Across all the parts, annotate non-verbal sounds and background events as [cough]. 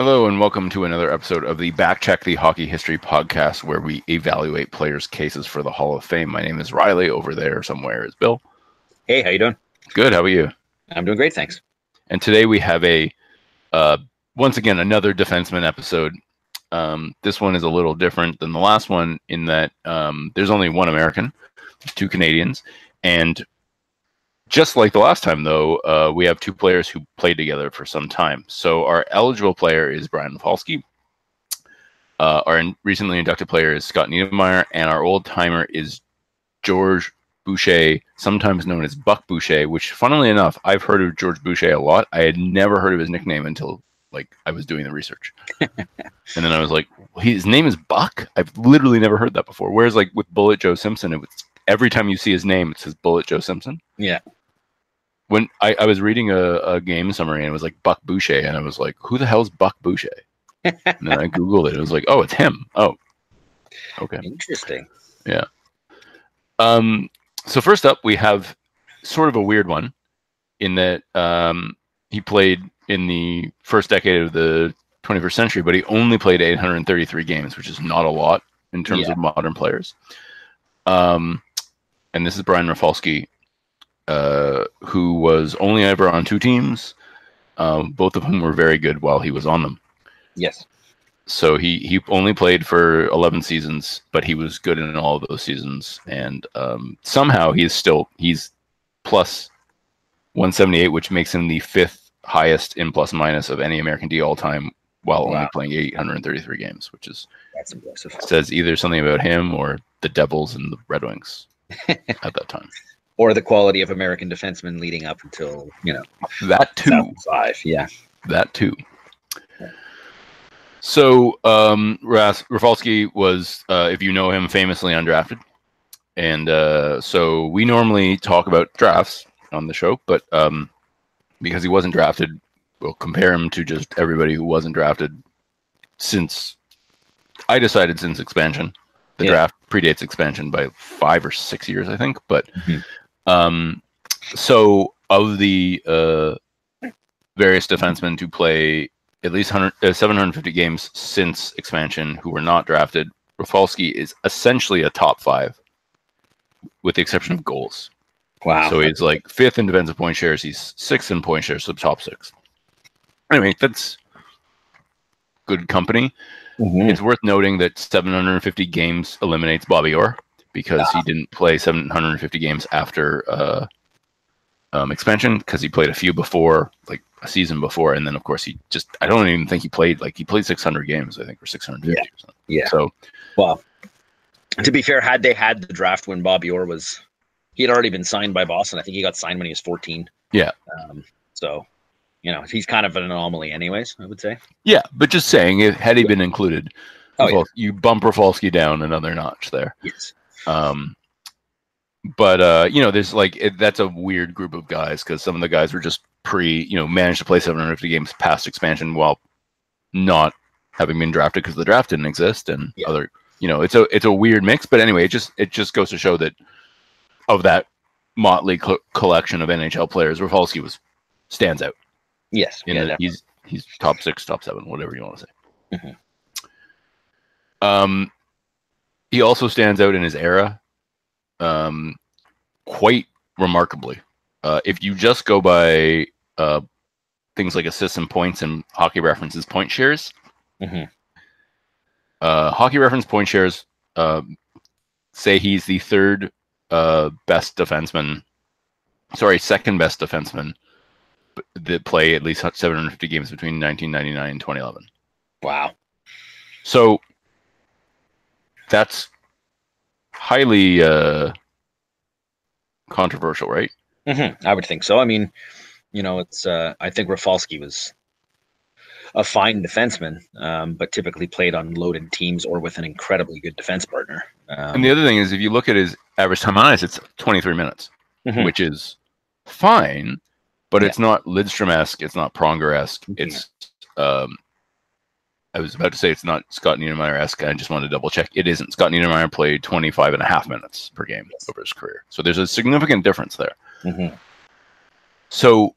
Hello and welcome to another episode of the Backcheck the Hockey History podcast, where we evaluate players' cases for the Hall of Fame. My name is Riley. Over there somewhere is Bill. Hey, how you doing? Good. How are you? I'm doing great, thanks. And today we have a uh, once again another defenseman episode. Um, this one is a little different than the last one in that um, there's only one American, two Canadians, and just like the last time, though, uh, we have two players who played together for some time. So our eligible player is Brian Rafalski. Uh, our in- recently inducted player is Scott Niedermayer, and our old timer is Georges Boucher, sometimes known as Buck Boucher. Which, funnily enough, I've heard of Georges Boucher a lot. I had never heard of his nickname until like I was doing the research, [laughs] and then I was like, his name is Buck. I've literally never heard that before. Whereas, like with Bullet Joe Simpson, it was every time you see his name, it says Bullet Joe Simpson Yeah. When I, I was reading a, a game summary and it was like Buck Boucher, and I was like, who the hell's Buck Boucher? and then I [laughs] Googled it. It was like, oh, it's him. Oh, okay. Interesting. Yeah. Um, so first up, we have sort of a weird one in that um, he played in the first decade of the 21st century, but he only played 833 games, which is not a lot in terms Yeah. of modern players. Um, and this is Brian Rafalski, uh, who was only ever on two teams, um, both of whom were very good while he was on them. Yes. So he he only played for 11 seasons, but he was good in all of those seasons, and um, somehow he's still he's plus 178, which makes him the fifth highest in plus minus of any American D all time, while only playing 833 games, which is That's impressive. says either something about him or the Devils and the Red Wings [laughs] at that time. Or the quality of American defensemen leading up until, you know, That too. 2005. Yeah. that too. So um, Rafalski was, uh, if you know him, famously undrafted, and uh, so we normally talk about drafts on the show, but um, because he wasn't drafted, we'll compare him to just everybody who wasn't drafted since I decided since expansion. The Yeah. draft predates expansion by five or six years, I think, but Mhm. Um, so of the uh, various defensemen to play at least uh, 750 games since expansion who were not drafted. Rafalski is essentially a top five, with the exception of goals. Wow. So he's like fifth in defensive point shares. He's sixth in point shares, so top six. Anyway, that's good company. Mhm. It's worth noting that 750 games eliminates Bobby Orr because he didn't play 750 games after uh, um, expansion because he played a few before, like a season before, and then of course he just I don't even think he played like he played 600 games I think or 650 Yeah. or something. Yeah. So Well, to be fair, had they had the draft when Bobby Orr was, he had already been signed by Boston. I think he got signed when he was 14. Yeah. Um, so, you know, he's kind of an anomaly, anyways, I would say. yeah, but just saying, if had he been included, Oh, yeah. You bump Rafalski down another notch there. Yes. Um, but uh, you know, there's like it, that's a weird group of guys because some of the guys were just pre, you know, managed to play 750 games past expansion while not having been drafted because the draft didn't exist, and Yeah. other, you know, it's a it's a weird mix. But anyway, it just it just goes to show that of that motley co- collection of NHL players, Rafalski was stands out. Yes. Yeah, the, he's he's top six, top seven, whatever you want to say. Mhm. Um, he also stands out in his era, um, quite remarkably. Uh, if you just go by uh, things like assists and points and hockey references point shares, Mhm. uh, hockey reference point shares um, say he's the third uh, best defenseman, sorry, second best defenseman that play at least 750 games between 1999 and 2011. Wow. So that's highly uh, controversial, right? hmm I would think so. I mean, you know, it's. Uh, I think Rafalski was a fine defenseman, um, but typically played on loaded teams or with an incredibly good defense partner. Um, and the other thing is, if you look at his average time on ice, it's 23 minutes, Mhm. which is fine, but Yeah. it's not Lidstrom esque. It's not Pronger esque. Mhm. It's, um, I was about to say it's not Scott Niedermayer esque. I just wanted to double check. It isn't. Scott Niedermayer played 25 and a half minutes per game over his career. So there's a significant difference there. Mhm. So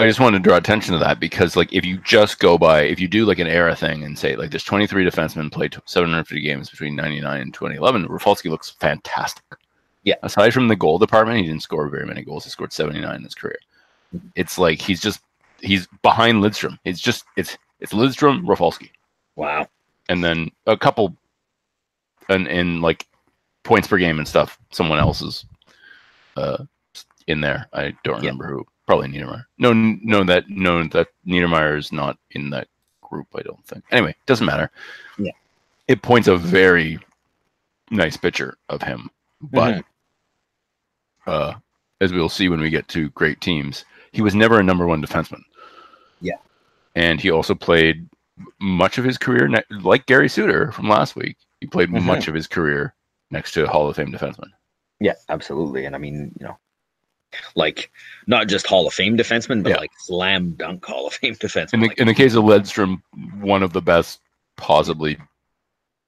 I just wanted to draw attention to that because, like, if you just go by, if you do like an era thing and say, like, there's 23 defensemen played 750 games between 99 and 2011, Rafalski looks fantastic. Yeah. Aside from the goal department, he didn't score very many goals. He scored 79 in his career. It's like he's just he's behind Lidstrom. It's just it's it's Lidstrom, Rafalski, Wow. and then a couple, and in like points per game and stuff. Someone else is uh, in there. I don't Yeah. remember who. Probably Niedermayer. No, no, that no, that Niedermayer is not in that group. I don't think. Anyway, doesn't matter. Yeah. it points a very nice picture of him, but Mhm. uh, as we'll see when we get to great teams, he was never a number one defenseman. Yeah. And he also played much of his career, ne- like Gary Suter from last week. He played Mhm. much of his career next to a Hall of Fame defenseman. Yeah, absolutely. And I mean, you know, like not just Hall of Fame defenseman, but Yeah. like slam dunk Hall of Fame [laughs] defenseman. In the like, in the case of Lidstrom, one of the best, possibly,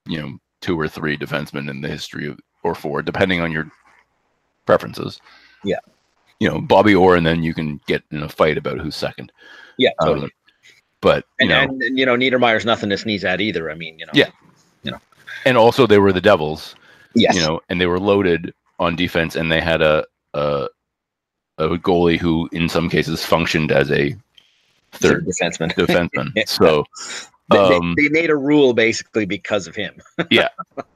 you know, two or three defensemen in the history of, or four, depending on your preferences. Yeah. You know, Bobby Orr, and then you can get in a fight about who's second. yeah, Um, but you and, know, and, and, you know, Niedermayer's nothing to sneeze at either. I mean, you know. Yeah. You know. And also they were the Devils. Yes. you know, and they were loaded on defense, and they had a a, a goalie who, in some cases, functioned as a third defenseman. [laughs] defenseman. So, They, they- um, they made a rule basically because of him. [laughs] Yeah.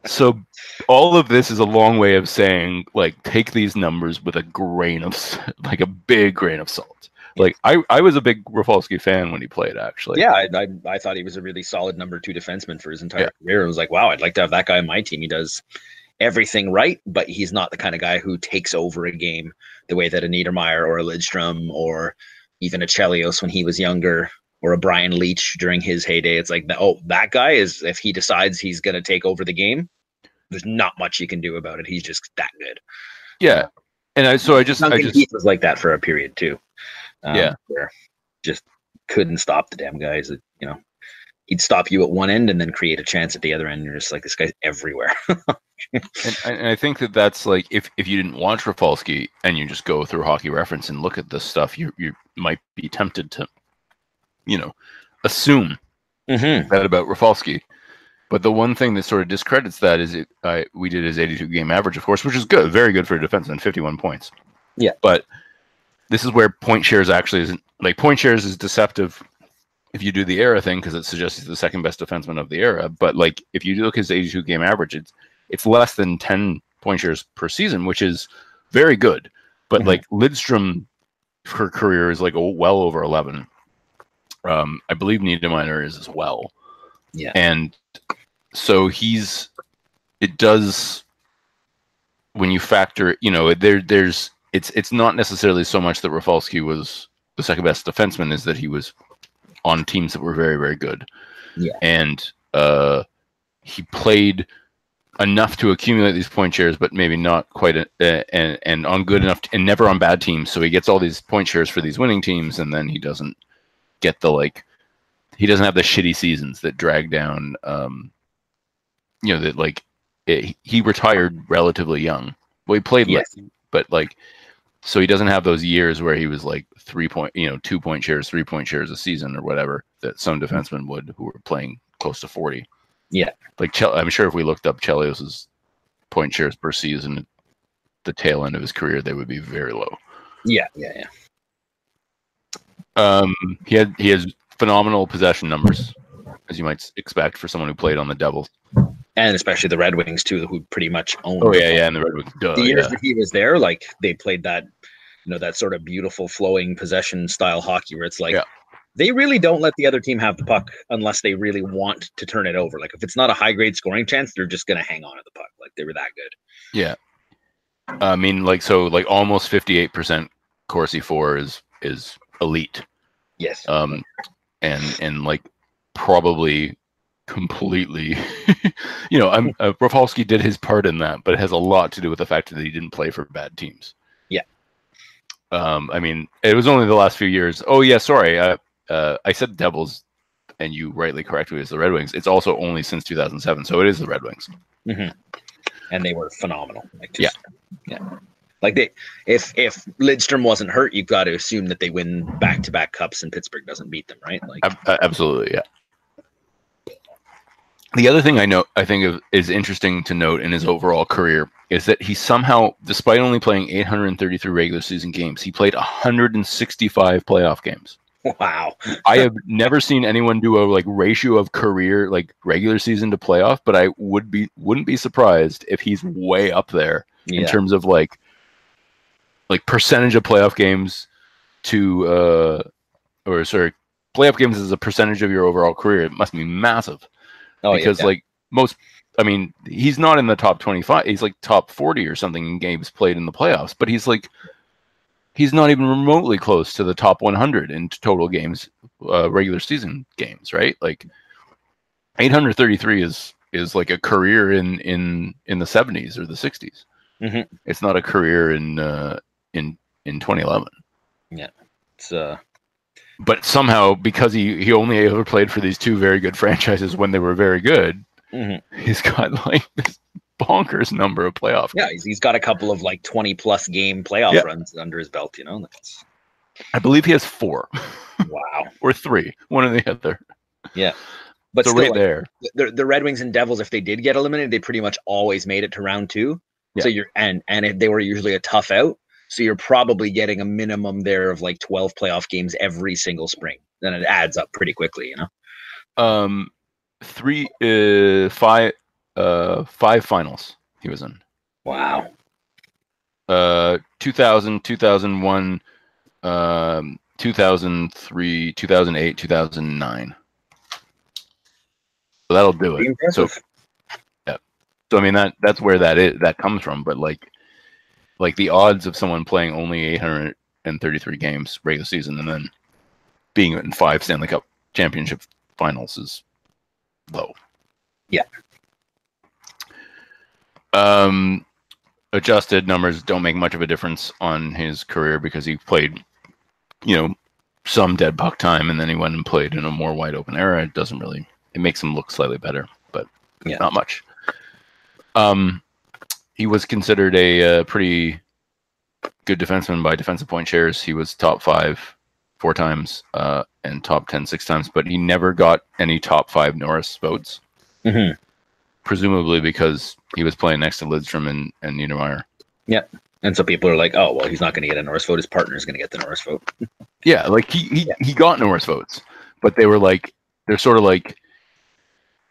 So all of this is a long way of saying, like, take these numbers with a grain of, [laughs] like, a big grain of salt. Like, I I was a big Rafalski fan when he played, actually. yeah, I, I I thought he was a really solid number two defenseman for his entire Yeah. career. I was like, wow, I'd like to have that guy on my team. He does everything right, but he's not the kind of guy who takes over a game the way that a Niedermayer or a Lidstrom or even a Chelios when he was younger or a Brian Leetch during his heyday. It's like, oh, that guy is if he decides he's going to take over the game, there's not much you can do about it. He's just that good. yeah. And I so I just I just was like that for a period too. Um, Yeah. where just couldn't stop the damn guys. That you know, he'd stop you at one end and then create a chance at the other end. And you're just like, this guy's everywhere. [laughs] And, and I think that that's like if, if you didn't watch Rafalski and you just go through Hockey Reference and look at this stuff, you you might be tempted to, you know, assume mm-hmm. that about Rafalski. But the one thing that sort of discredits that is it. I we did his 82 game average, of course, which is good, very good for a defenseman, 51 points. Yeah. But this is where point shares actually isn't like point shares is deceptive if you do the era thing because it suggests he's the second best defenseman of the era. But like if you look at his 82 game average, it's it's less than 10 point shares per season, which is very good. But Mhm. like Lidstrom, her career is like oh, well over 11. Um, I believe Niedermayer is as well. Yeah. And so he's it does when you factor, you know, there there's it's it's not necessarily so much that Rafalski was the second best defenseman is that he was on teams that were very very good. Yeah. And uh he played enough to accumulate these point shares, but maybe not quite, a, uh, and and on good enough, and never on bad teams. So he gets all these point shares for these winning teams, and then he doesn't get the like, he doesn't have the shitty seasons that drag down. Um, you know that like it, he retired relatively young. Well, he played Yes. but like, so he doesn't have those years where he was like three point, you know, two point shares, three point shares a season or whatever that some defensemen would who were playing close to forty. Yeah. like Chel- I'm sure if we looked up Chelios's point shares per season, at the tail end of his career, they would be very low. Yeah, yeah, yeah. Um, he had he has phenomenal possession numbers, as you might expect for someone who played on the Devils. And especially the Red Wings too, who pretty much owned. Oh the yeah, yeah, and the Red Wings. Duh, the years yeah. that he was there, like they played that, you know, that sort of beautiful flowing possession style hockey where it's like Yeah. they really don't let the other team have the puck unless they really want to turn it over. Like if it's not a high grade scoring chance, they're just gonna hang on to the puck. Like they were that good. Yeah. I mean, like so, like almost fifty-eight percent Corsi for is is elite. Yes. Um, and and like probably completely, [laughs] you know, I'm uh, Rafalski did his part in that, but it has a lot to do with the fact that he didn't play for bad teams. Yeah. Um, I mean, it was only the last few years. Oh yeah, sorry. Uh, uh, I said Devils, and you rightly corrected me as the Red Wings. It's also only since 2007, so it is the Red Wings. Mhm. And they were phenomenal. Like just, yeah. Like they, if if Lidstrom wasn't hurt, you've got to assume that they win back to back cups and Pittsburgh doesn't beat them, right? Like Ab- absolutely, yeah. The other thing I know, I think of, is interesting to note in his overall career is that he somehow, despite only playing 833 regular season games, he played 165 playoff games. Wow. I have never seen anyone do a like ratio of career like regular season to playoff, but I would be wouldn't be surprised if he's way up there yeah. in terms of like like percentage of playoff games to uh or sorry, playoff games as a percentage of your overall career. It must be massive. Oh, because yeah, yeah. like most I mean, he's not in the top 25. He's like top 40 or something in games played in the playoffs, but he's like he's not even remotely close to the top 100 in total games, uh, regular season games, right? Like 833 is is like a career in in in the 70s or the 60s. Mm-hmm. It's not a career in uh, in in 2011. Yeah, it's uh. But somehow, because he he only ever played for these two very good [laughs] franchises when they were very good, mm-hmm. he's got like this bonkers number of playoff. Yeah, he's, he's got a couple of like 20 plus game playoff yeah. runs under his belt, you know. That's I believe he has four. [laughs] Wow. or three, one or the other. Yeah. But so still, right there. The, the Red Wings and Devils, if they did get eliminated, they pretty much always made it to round two. Yeah. So you're and and if they were usually a tough out. So you're probably getting a minimum there of like 12 playoff games every single spring. Then it adds up pretty quickly, you know. Um three uh five uh, five finals he was in. Wow. Uh, 2000, 2001, um, 2003, 2008, 2009. So that'll do it. So, yeah. So I mean that that's where that is that comes from. But like, like the odds of someone playing only 833 games regular season and then being in five Stanley Cup championship finals is low. Yeah. Um, adjusted numbers don't make much of a difference on his career because he played, you know, some dead puck time and then he went and played in a more wide open era. It doesn't really it makes him look slightly better, but yeah. not much. Um, he was considered a, uh, pretty good defenseman by defensive point shares. He was top five four times uh, and top ten six times, but he never got any top five Norris votes. Mm-hmm presumably because he was playing next to Lidstrom and, and Niedermayer. Yeah. And so people are like, oh, well, he's not going to get a Norris vote. His partner is going to get the Norris vote. yeah. Like he, he, yeah. he got Norris votes, but they were like, they're sort of like,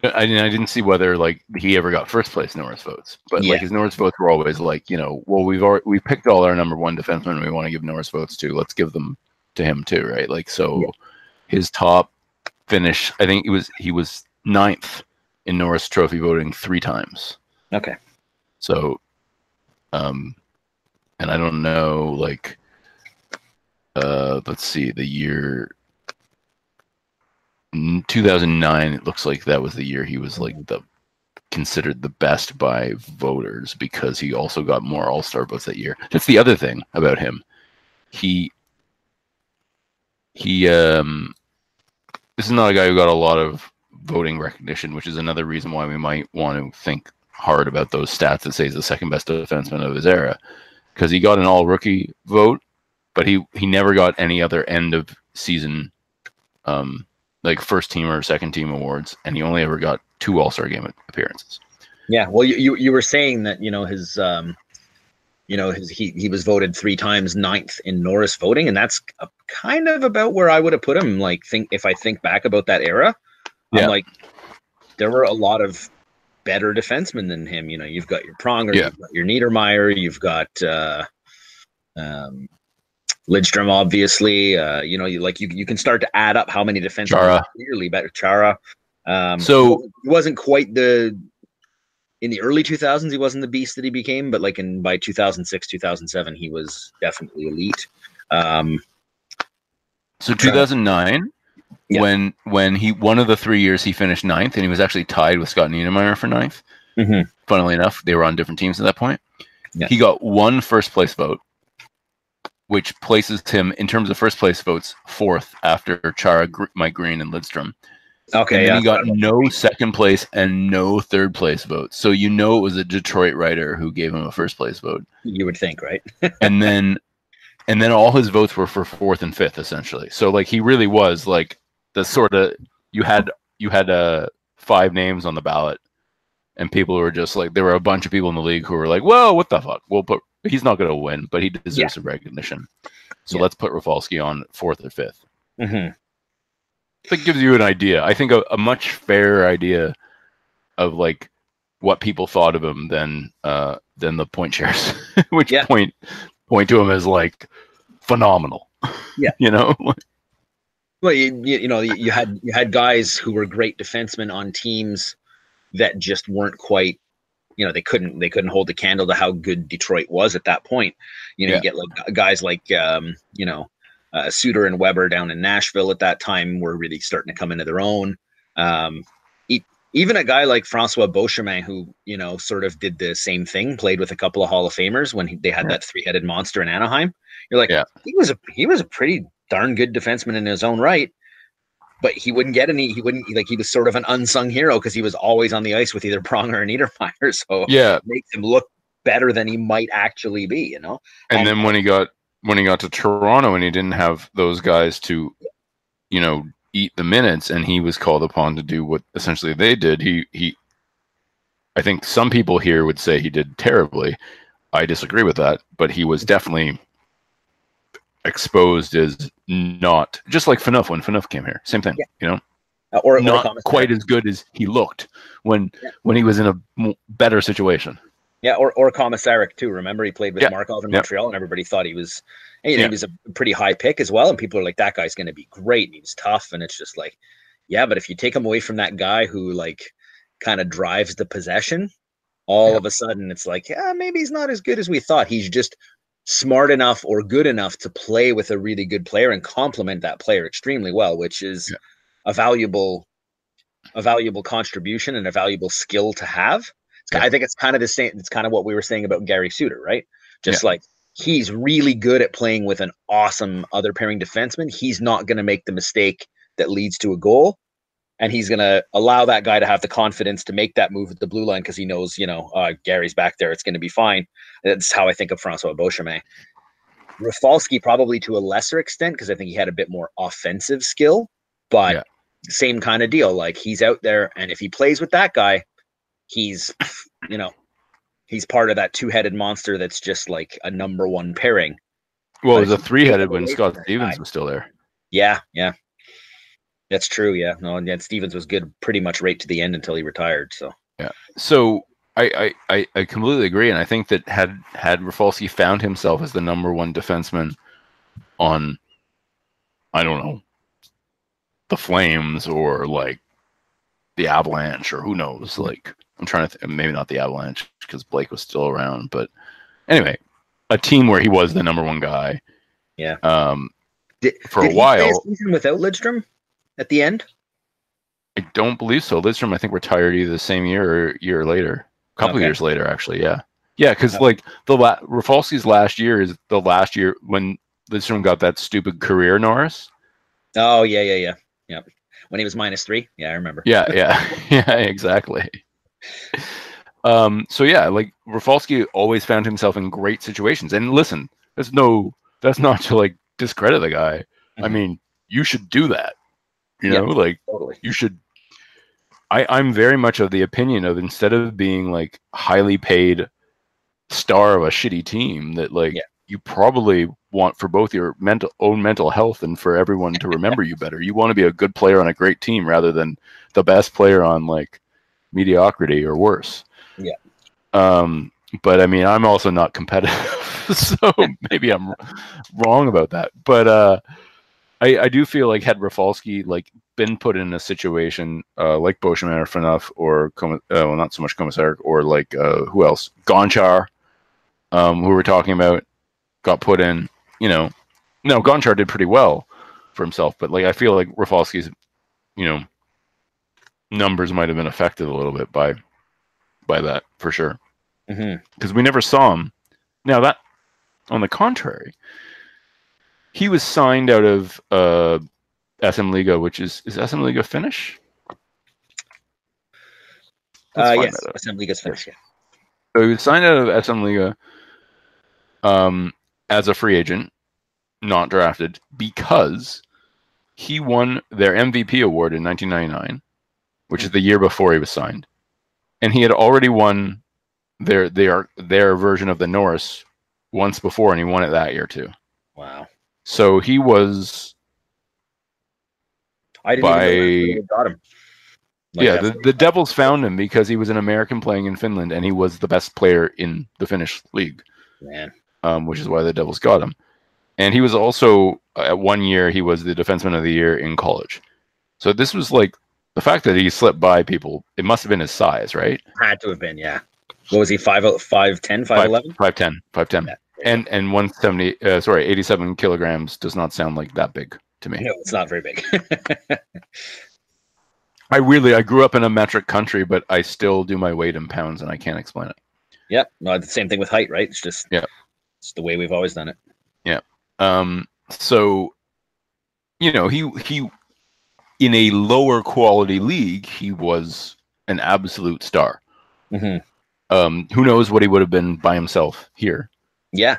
I, I didn't see whether like he ever got first place Norris votes, but yeah. like his Norris votes were always like, you know, well, we've already, we picked all our number one defensemen we want to give Norris votes to. Let's give them to him too. Right. Like, so yeah. his top finish, I think it was, he was ninth in Norris Trophy voting three times. Okay. So, um, and I don't know, like, uh, let's see, the year 2009. It looks like that was the year he was like the considered the best by voters because he also got more All Star votes that year. That's the other thing about him. He he um this is not a guy who got a lot of voting recognition, which is another reason why we might want to think hard about those stats that say he's the second best defenseman of his era, because he got an All Rookie vote, but he he never got any other end of season, um, like first team or second team awards, and he only ever got two All Star game appearances. Yeah, well, you, you you were saying that you know his um, you know his he he was voted three times ninth in Norris voting, and that's a, kind of about where I would have put him. Like think if I think back about that era, yeah. I'm like, there were a lot of better defensemen than him. You know, you've got your Pronger, yeah. you've got your Niedermayer, you've got uh, um, Lidstrom, obviously. Uh, you know, you like you you can start to add up how many defensemen Chara. clearly better. Chara. Um, so he wasn't quite the in the early 2000s he wasn't the beast that he became but like in by 2006 2007 he was definitely elite um so 2009 yeah. when when he one of the three years he finished ninth, and he was actually tied with Scott Niedermayer for ninth. Mm-hmm. Funnily enough, they were on different teams at that point. Yeah. He got one first place vote, which places him in terms of first place votes fourth after Chara, Mike Green, and Lidstrom. Okay, and yeah. he got no second place and no third place votes. So you know it was a Detroit writer who gave him a first place vote. you would think, right? [laughs] and then and then all his votes were for fourth and fifth essentially. So like he really was like the sort of you had you had uh five names on the ballot and people were just like there were a bunch of people in the league who were like, "Well, what the fuck? We'll put he's not going to win, but he deserves some recognition." So Yeah. let's put Rafalski on fourth or fifth. hmm That gives you an idea. I think a, a much fairer idea of like what people thought of him than uh than the point shares, [laughs] which Yeah. point point to him as like phenomenal. Yeah. [laughs] you know. Well, you, you you know you you had you had guys who were great defensemen on teams that just weren't quite. You know they couldn't they couldn't hold the candle to how good Detroit was at that point. You know Yeah. you get like guys like um, you know uh, Suter and Weber down in Nashville at that time were really starting to come into their own. Um, even a guy like Francois Beauchemin, who you know sort of did the same thing, played with a couple of Hall of Famers when he, they had that three-headed monster in Anaheim. You're like, Yeah. he was a he was a pretty darn good defenseman in his own right, but he wouldn't get any. He wouldn't like he was sort of an unsung hero because he was always on the ice with either [laughs] Pronger or Niedermayer. [laughs] So Yeah, makes him look better than he might actually be. You know? and And- then when he got when he got to Toronto and he didn't have those guys to, you know, eat the minutes, and he was called upon to do what essentially they did. He he. I think some people here would say he did terribly. I disagree with that, but he was mm-hmm. definitely exposed as not just like Phaneuf when Phaneuf came here. Same thing, Yeah. you know, Uh, Or, or not Thomas quite as good as he looked when Yeah. when he was in a m- better situation. Yeah, or or Komisarek too. Remember, he played with Yeah. Markov in. Montreal, and everybody thought he was. And Yeah. he was a pretty high pick as well, and people are like, "That guy's going to be great." And he was tough, and it's just like, yeah, but if you take him away from that guy who like kind of drives the possession, all Yeah. of a sudden it's like, yeah, maybe he's not as good as we thought. He's just smart enough or good enough to play with a really good player and complement that player extremely well, which is Yeah. a valuable, a valuable contribution and a valuable skill to have. Yeah. I think it's kind of the same. It's kind of what we were saying about Gary Suter, right? Just like he's really good at playing with an awesome other pairing defenseman. He's not going to make the mistake that leads to a goal. And he's going to allow that guy to have the confidence to make that move at the blue line because he knows, you know, uh, Gary's back there. It's going to be fine. That's how I think of Francois Beauchemin. Rafalski probably to a lesser extent because I think he had a bit more offensive skill, but Yeah. same kind of deal. Like he's out there, and if he plays with that guy, he's, you know, he's part of that two-headed monster that's just like a number one pairing. Well, But it was a if you take three-headed when Scott Stevens guy- was still there. Yeah, yeah. That's true. Yeah. No, and yet Stevens was good pretty much right to the end until he retired. So yeah. So I, I, I, completely agree, and I think that had had Rafalski found himself as the number one defenseman on, I don't know, the Flames or like the Avalanche or who knows, like I'm trying to th- maybe not the Avalanche because Blake was still around, but anyway, a team where he was the number one guy. Yeah. Um, did, For a did play while- season without Lidstrom at the end. I don't believe so. Lidstrom, I think, retired either the same year or year later. A couple Okay. years later, actually. Yeah, yeah, because Oh. like the la- Rafalski's last year is the last year when Lidstrom got that stupid career Norris. Oh yeah, yeah, yeah, yeah. When he was minus three. Yeah, I remember. Yeah, yeah, [laughs] yeah, exactly. Um, so yeah, like Rafalski always found himself in great situations. And listen, that's no, that's not to like discredit the guy. I Mhm. mean, you should do that. You Yeah. know, like Totally. you should I, I'm very much of the opinion of instead of being like highly paid star of a shitty team, that like Yeah. you probably want for both your mental own mental health and for everyone to [laughs] remember you better. You want to be a good player on a great team rather than the best player on like mediocrity or worse. Yeah. Um, but I mean, I'm also not competitive, [laughs] so [laughs] maybe I'm wrong about that. But uh, I, I do feel like had Rafalski like been put in a situation uh, like Beauchemin or Phaneuf or Com- uh, well, not so much Komisarek or like uh, who else, Gonchar, um, who we're talking about, got put in. You know, no, Gonchar did pretty well for himself, but like I feel like Rafalski's, you know, numbers might have been affected a little bit by by that for sure because we never saw him. Now that, on the contrary, he was signed out of uh, SM Liga, which is is SM Liga Finnish. Let's Uh, yes. SM Liga's finished. Yeah. So he was signed out of SM Liga um, as a free agent, not drafted, because he won their MVP award in 1999, which is the year before he was signed, and he had already won their their their version of the Norris once before, and he won it that year too. Wow. So he was I didn't By- even know got him. Like, yeah, the, the Devils found him because he was an American playing in Finland, and he was the best player in the Finnish league. man. um, which is why the Devils got him. And he was also at one year he was the defenseman of the year in college. So this was like the fact that he slipped by people. It must have been his size, right? Had to have been, yeah. What was he? Five five ten, five eleven? Five ten, five ten, Yeah. And and one seventy. Uh, sorry, eighty seven kilograms does not sound like that big to me. No, it's not very big. [laughs] I really I grew up in a metric country, but I still do my weight in pounds, and I can't explain it. yeah. No, the same thing with height, right? It's just Yeah. It's the way we've always done it. Yeah. Um, so, you know, he he in a lower quality league, he was an absolute star. hmm Um, who knows what he would have been by himself here, Yeah.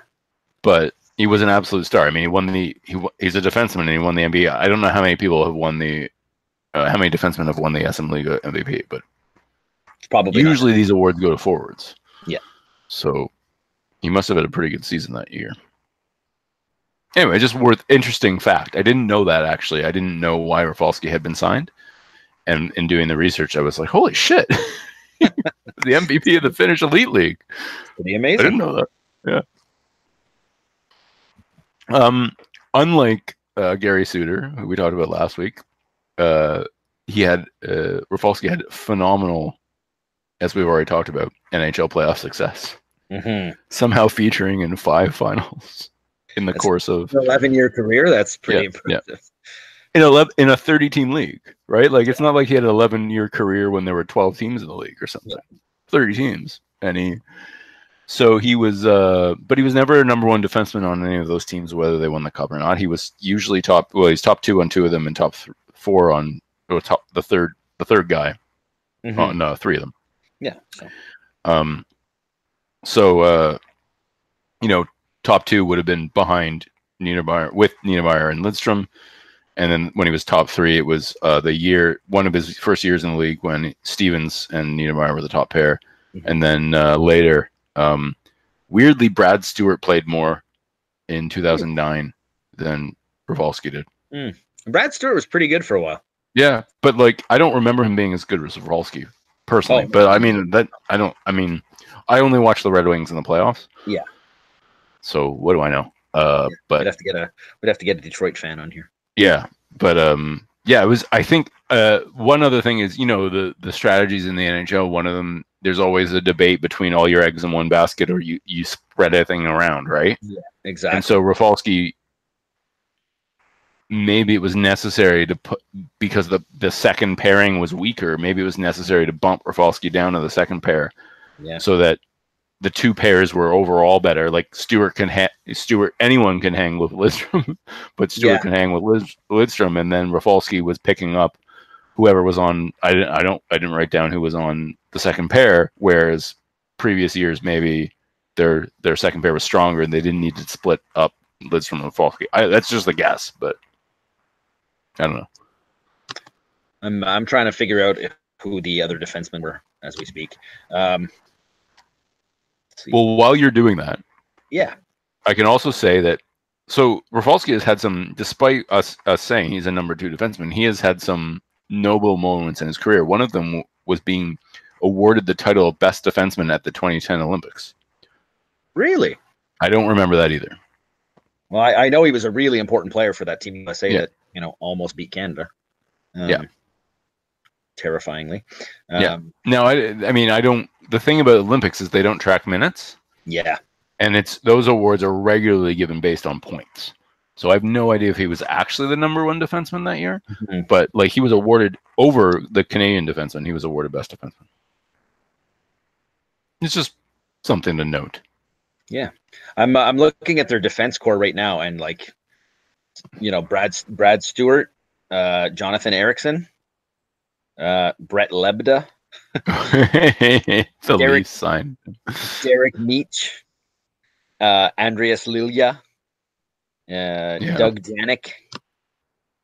but he was an absolute star. I mean, he won the he he's a defenseman and he won the NBA. I don't know how many people have won the uh, how many defensemen have won the SM League MVP, but probably not. usually these awards go to forwards. Yeah. So he must have had a pretty good season that year. Anyway, just worth interesting fact. I didn't know that actually. I didn't know why Rafalski had been signed. And in doing the research, I was like, holy shit. [laughs] the MVP of the Finnish Elite League. pretty amazing. I didn't know that. Yeah. Um, unlike uh, Gary Suter, who we talked about last week, uh, he had uh, Rafalski had phenomenal, as we've already talked about, NHL playoff success. hmm Somehow featuring in five [laughs] finals in the That's- course of Eleven year career. That's pretty Yeah, yeah. impressive. in a in a thirty team league, right? Like it's not like he had an eleven year career when there were twelve teams in the league or something. Thirty teams, and he so he was, uh, but he was never a number one defenseman on any of those teams, whether they won the cup or not. He was usually top. Well, he's top two on two of them, and top th- four on or top the third the third guy Mhm. on uh, three of them. Yeah. So. Um, so uh, you know, top two would have been behind Niedermayer with Niedermayer and Lidstrom, and then when he was top three, it was uh, the year one of his first years in the league when Stevens and Niedermayer were the top pair, Mhm. and then uh, later, um, weirdly, Brad Stuart played more in 2009 than Rafalski did. Brad Stuart was pretty good for a while. Yeah, but like I don't remember him being as good as Rafalski personally. Oh. but I mean that I don't. I mean, I only watch the Red Wings in the playoffs. Yeah. So what do I know? Uh, but We'd have to get a we'd have to get a Detroit fan on here. yeah, but um, yeah, it was. I think uh, one other thing is you know the the strategies in the NHL. One of them, there's always a debate between all your eggs in one basket or you you spread everything around, right? Yeah, Exactly. And so Rafalski, maybe it was necessary to put because the the second pairing was weaker. Maybe it was necessary to bump Rafalski down to the second pair yeah. so that the two pairs were overall better. Like Stuart can ha- Stuart anyone can hang with Lidstrom, [laughs] but Stuart Yeah. can hang with Lidstrom, and then Rafalski was picking up whoever was on. I didn't. I don't. I didn't write down who was on the second pair. Whereas previous years, maybe their their second pair was stronger, and they didn't need to split up Lidstrom and Rafalski. I, that's just a guess, but I don't know. I'm I'm trying to figure out if, who the other defensemen were as we speak. Um. Well, while you're doing that, yeah. I can also say that so Rafalski has had some, despite us us saying he's a number two defenseman, he has had some noble moments in his career. One of them was being awarded the title of best defenseman at the 2010 Olympics. Really? I don't remember that either. Well, I, I know he was a really important player for that team USA Yeah. that you know almost beat Canada. Um, Yeah. Terrifyingly. Yeah. Um, Now, I, I mean, I don't. The thing about Olympics is they don't track minutes, yeah. and it's those awards are regularly given based on points. So I have no idea if he was actually the number one defenseman that year, Mhm. but like he was awarded over the Canadian defenseman, he was awarded best defenseman. It's just something to note. Yeah, I'm uh, I'm looking at their defense core right now, and like, you know, Brad Brad Stuart, uh, Jonathan Ericsson, uh, Brett Lebda, [laughs] Derek- sign. Derek Meech, uh, Andreas Lilja, uh, Yeah. Doug Janik,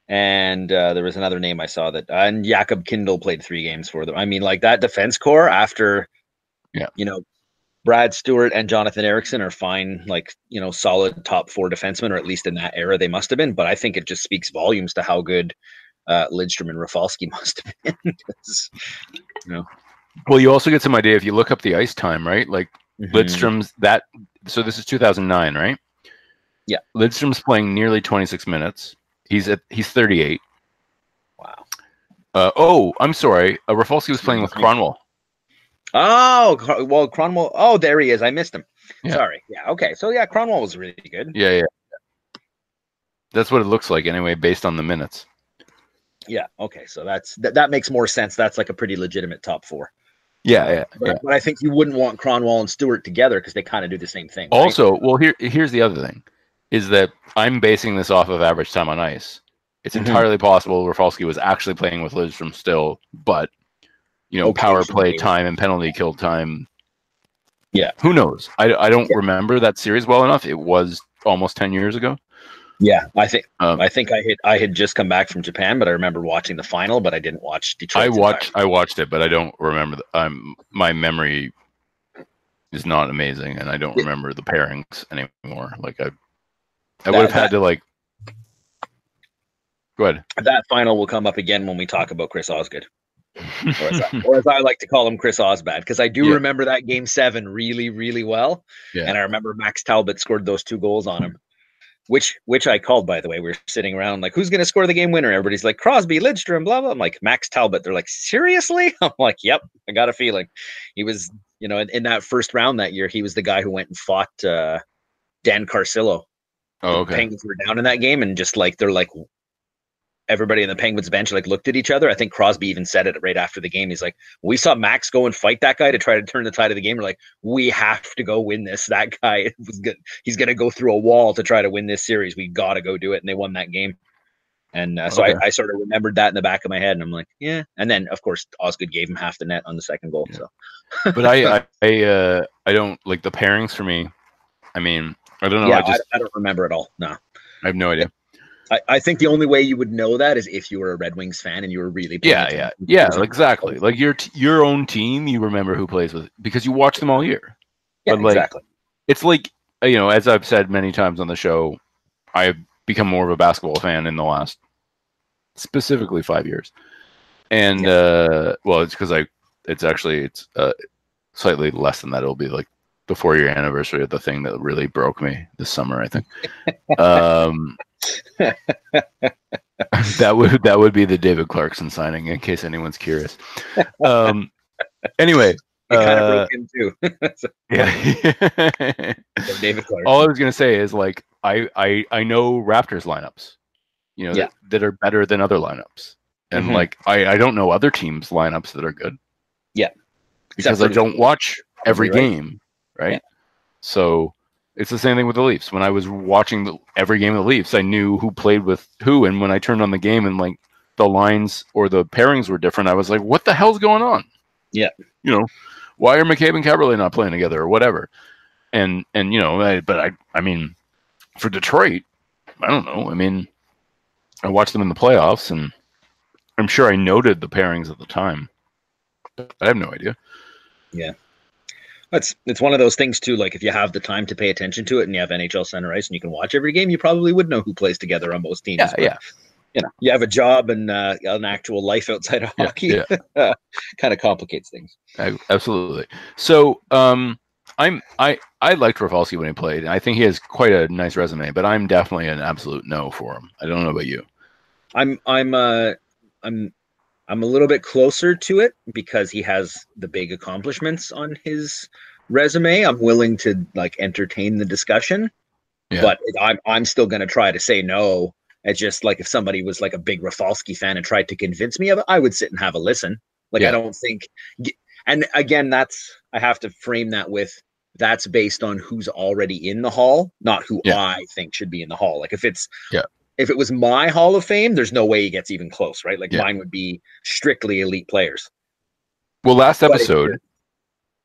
and uh, there was another name I saw that, and Jakub Kindl played three games for them. I mean, like that defense core after, Yeah. you know, Brad Stuart and Jonathan Ericsson are fine, like you know, solid top four defensemen, or at least in that era they must have been. But I think it just speaks volumes to how good uh, Lidstrom and Rafalski [laughs] must have been. 'cause, Well, you also get some idea if you look up the ice time, right? Like mhm. Lidstrom's that. So this is 2009, right? Yeah. Lidstrom's playing nearly 26 minutes. He's at he's 38. Wow. Uh, oh, I'm sorry. Uh, Rafalski was playing with Kronwall. Oh, well, Kronwall. Oh, there he is. I missed him. Yeah. Sorry. Yeah. Okay. So yeah, Kronwall was really good. Yeah, yeah. That's what it looks like anyway, based on the minutes. Yeah. Okay. So that's that, that makes more sense. That's like a pretty legitimate top four. Yeah, yeah, But, yeah. but I think you wouldn't want Kronwall and Stuart together because they kind of do the same thing. right? Also, well, here here's the other thing, is that I'm basing this off of average time on ice. It's Mhm. entirely possible Rafalski was actually playing with Lidstrom still, but you know, power play Occasionally. time and penalty kill time. Yeah. Who knows? I, I don't Yeah. remember that series well enough. It was almost ten years ago. yeah, I think Um, I think I had I had just come back from Japan, but I remember watching the final, but I didn't watch Detroit. I watched I watched it, but I don't remember. The, um, my memory is not amazing, and I don't remember the pairings anymore. Like I, I would have had to like. Go ahead. that final will come up again when we talk about Chris Osgood, [laughs] or as I, or as I like to call him, Chris Osbad, because I do Yeah. remember that game seven really, really well. Yeah. And I remember Max Talbot scored those two goals on him, which which I called by the way. We are sitting around like, who's going to score the game winner? Everybody's like Crosby, Lidstrom, blah blah. I'm like Max Talbot. They're like, seriously? [laughs] I'm like, yep. I got a feeling he was, you know, in, in that first round that year, he was the guy who went and fought uh, Dan Carcillo. Oh, The okay. Penguins were down in that game, and just like they're like. Everybody in the Penguins bench like looked at each other. I think Crosby even said it right after the game. He's like, "We saw Max go and fight that guy to try to turn the tide of the game. We're like, we have to go win this. That guy [laughs] was good. He's going to go through a wall to try to win this series. We got to go do it. And they won that game. And uh, so Okay. I, I sort of remembered that in the back of my head. And I'm like, yeah. And then, of course, Osgood gave him half the net on the second goal. Yeah. So but I, [laughs] I, I, uh, I don't like the pairings for me. I mean, I don't know. yeah, I just, I, I don't remember at all. No. I have no idea. I, I think the only way you would know that is if you were a Red Wings fan and you were really Yeah, yeah, yeah. Exactly. Like your t- your own team, you remember who plays with because you watch them all year. Yeah, like, exactly. It's like you know, as I've said many times on the show, I've become more of a basketball fan in the last specifically five years, and uh, well, it's because I, it's actually it's uh, slightly less than that. It'll be like the four year anniversary of the thing that really broke me this summer. I think. um, [laughs] that would that would be the David Clarkson signing, in case anyone's curious. Um, anyway, [laughs] It kind of uh, broke in too. So, [laughs] yeah. David Clark. All I was gonna say is like I I I know Raptors lineups, you know, Yeah. that, that are better than other lineups, and Mhm. like I I don't know other teams lineups that are good. Yeah. because I don't watch every right. game, right? Yeah. So it's the same thing with the Leafs. When I was watching the, every game of the Leafs, I knew who played with who, and when I turned on the game and like the lines or the pairings were different, I was like, "What the hell's going on?" Yeah. you know, why are McCabe and Kaberle not playing together or whatever? And and you know, I, but I I mean, for Detroit, I don't know. I mean, I watched them in the playoffs, and I'm sure I noted the pairings at the time. I have no idea. It's it's one of those things too. Like if you have the time to pay attention to it, and you have NHL Center Ice, and you can watch every game, you probably would know who plays together on most teams. Yeah, But, yeah. You know, you have a job and uh, an actual life outside of hockey. yeah. [laughs] kind of complicates things. Absolutely. So, um, I'm I I liked Rafalski when he played. and I think he has quite a nice resume, but I'm definitely an absolute no for him. I don't know about you. I'm I'm uh I'm I'm a little bit closer to it because he has the big accomplishments on his resume. I'm willing to like entertain the discussion, Yeah. but I'm I'm still gonna try to say no. It's just like if somebody was like a big Rafalski fan and tried to convince me of it, I would sit and have a listen. Like Yeah. I don't think, and again, that's I have to frame that with that's based on who's already in the hall, not who Yeah. I think should be in the hall. Like if it's Yeah. If it was my Hall of Fame, there's no way he gets even close, right? Like Yeah. mine would be strictly elite players. Well, last episode,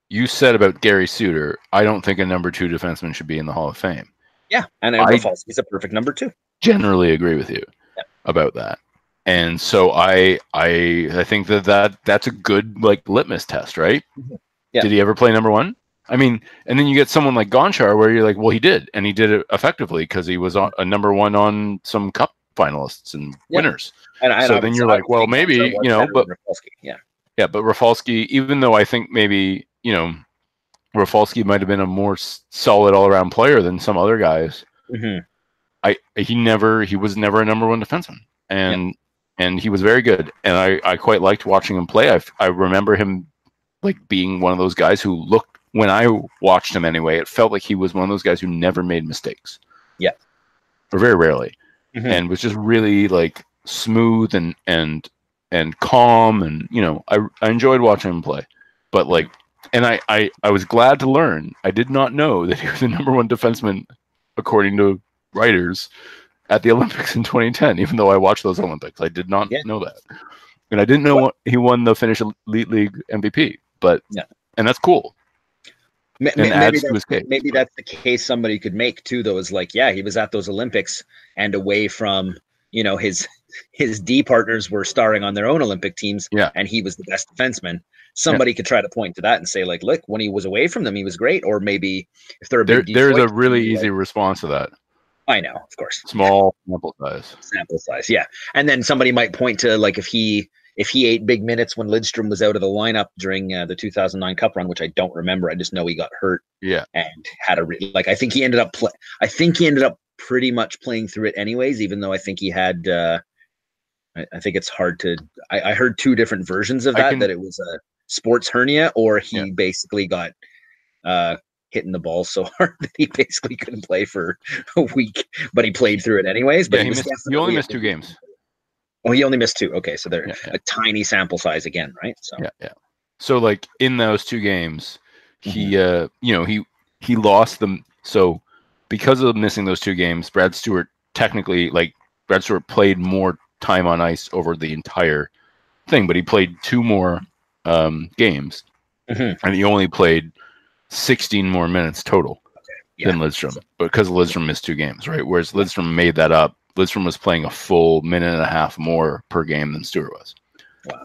you said about Gary Suter, I don't think a number two defenseman should be in the Hall of Fame. Yeah, and I- Rafalski's a perfect number two. Generally agree with you Yeah. about that. And so I I I think that, that that's a good like litmus test, right? Mhm. Yeah. Did he ever play number one? I mean, and then you get someone like Gonchar where you're like, well, he did, and he did it effectively because he was on, a number one on some cup finalists and Yeah. winners. And, and So I then you're like, well, maybe, you know, but- Rafalski. Yeah, Yeah, but Rafalski, even though I think maybe you know Rafalski might have been a more solid all around player than some other guys, hmm I he never he was never a number one defenseman, and and he was very good, and I I quite liked watching him play. I I remember him like being one of those guys who looked when I watched him anyway. It felt like he was one of those guys who never made mistakes. Yeah. or very rarely, Mhm. and was just really like smooth and and and calm, and you know I I enjoyed watching him play, but like. And I, I, I was glad to learn. I did not know that he was the [laughs] number one defenseman, according to writers at the Olympics in 2010, even though I watched those Olympics. I did not Yeah. know that. And I didn't know what, he won the Finnish Elite League MVP, but Yeah. and that's cool. Ma- And ma- adds maybe that- maybe that's the case somebody could make too though is like yeah he was at those olympics and away from you know his his d partners were starring on their own olympic teams Yeah. and he was the best defenseman somebody could try to point to that and say like look when he was away from them he was great or maybe if they're a There, there's a really easy like- response to that. i know of course Small sample size. sample size yeah and then somebody might point to like if he if he ate big minutes when lidstrom was out of the lineup during uh, the 2009 cup run which i don't remember i just know he got hurt Yeah. and had a re- like I think he ended up play I think he ended up pretty much playing through it anyways, even though I think he had uh I, I think it's hard to I, I heard two different versions of that can- that it was a sports hernia or he Yeah. basically got uh hitting the ball so [laughs] hard that he basically couldn't play for a week, but he played through it anyways. But Yeah, he, was missed, he only missed two games. Oh, he only missed two. Okay, so they're Yeah, yeah. a tiny sample size again, right? So Yeah, yeah. So like in those two games, he Mm-hmm. uh you know, he he lost them so because of missing those two games, Brad Stuart technically like Brad Stuart played more time on ice over the entire thing, but he played two more um games Mhm. and he only played 16 more minutes total yeah. than Lidstrom because Lidstrom missed two games, right? Whereas Lidstrom made that up. Lidstrom was playing a full minute and a half more per game than Stuart was. Wow.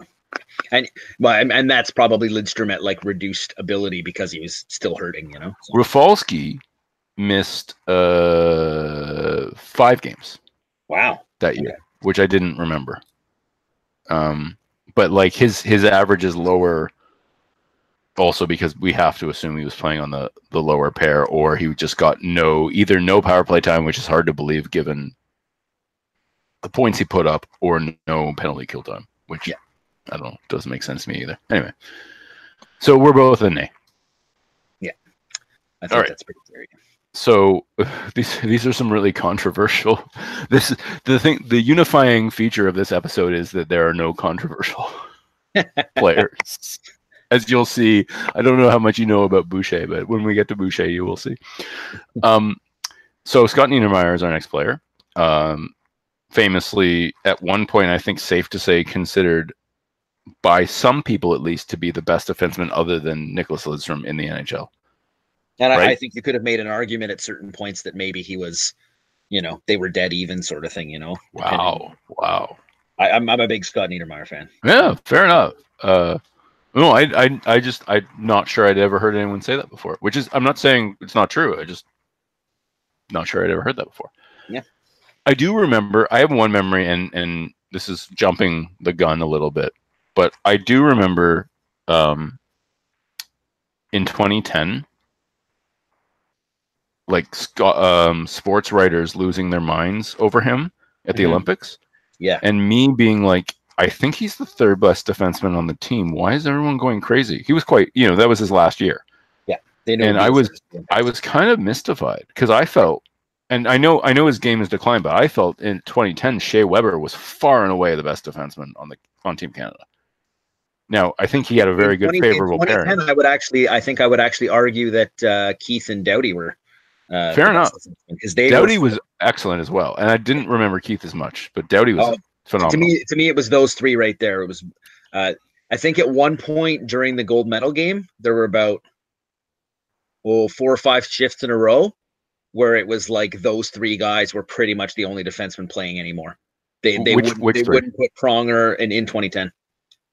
and, well, and that's probably Lidstrom at like reduced ability because he was still hurting, you know. So- Rafalski missed uh five games wow. that year, which I didn't remember. Um, but like his his average is lower, also because we have to assume he was playing on the the lower pair, or he just got no either no power play time, which is hard to believe given the points he put up, or no penalty kill time, which Yeah. I don't know doesn't make sense to me either. Anyway, so we're both in A. I think All right. that's pretty scary. so [laughs] these these are some really controversial [laughs] this the thing the unifying feature of this episode is that there are no controversial [laughs] players as you'll see i don't know how much you know about boucher but when we get to boucher you will see um so scott niedermayer is our next player um famously at one point i think safe to say considered by some people at least to be the best defenseman other than Nicklas Lidstrom in the NHL. And I, I think you could have made an argument at certain points that maybe he was, you know, they were dead even sort of thing, you know. Wow. Wow. I, I'm, I'm a big Scott Niedermayer fan. Yeah, fair enough. Uh, no, I, I, I just, I'm not sure I'd ever heard anyone say that before. Which is, I'm not saying it's not true. I just not sure I'd ever heard that before. Yeah. I do remember. I have one memory, and and this is jumping the gun a little bit, but I do remember, um, in 2010, like um, sports writers losing their minds over him at the Mhm. Olympics Yeah. and me being like, I think he's the third best defenseman on the team. Why is everyone going crazy? He was quite, you know, that was his last year. They And I was I was kind of mystified because I felt, and I know, I know his game has declined, but I felt in 2010 Shea Weber was far and away the best defenseman on the on Team Canada. Now, I think he had a very In good 20 in favorable 2010, pairing. I would actually, I think I would actually argue that uh, Keith and Doughty were. Uh, Fair enough. because they Doughty were, was excellent as well, and I didn't remember Keith as much, but Doughty was Oh, phenomenal. to me. To me, it was those three right there. It was uh, I think at one point during the gold medal game, there were about well four or five shifts in a row where it was like those three guys were pretty much the only defensemen playing anymore. They they, Which- wouldn't, which they wouldn't put Pronger in, in 2010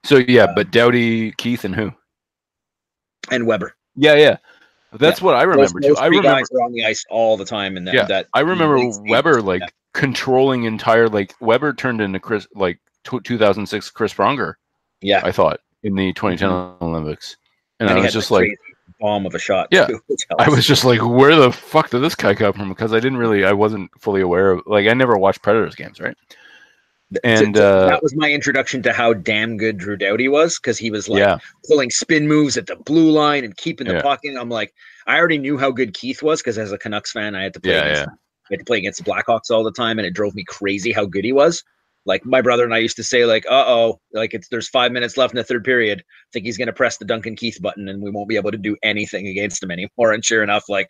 So yeah, Uh, but Doughty, Keith, and who? and Weber. Yeah, yeah. That's what I Those, remember too. those I remember. guys were on the ice all the time, and that, Yeah, that I remember Weber like yeah. controlling entire like Weber turned into Chris like tw 2006 Chris Pronger. yeah, I thought in the 2010 Olympics, and, And I was just like, bomb of a shot. Yeah, [laughs] I was just like, where the fuck did this guy come from? Because I didn't really, I wasn't fully aware of like I never watched Predators games, right? And uh, that was my introduction to how damn good Drew Doughty was because he was like yeah, pulling spin moves at the blue line and keeping the Yeah. puck in. I'm like, I already knew how good Keith was because as a Canucks fan, I had to play Yeah, against I had to play against the Blackhawks all the time, and it drove me crazy how good he was. Like my brother and I used to say, like, uh oh, like it's there's five minutes left in the third period. I think he's gonna press the Duncan Keith button and we won't be able to do anything against him anymore. And sure enough, like,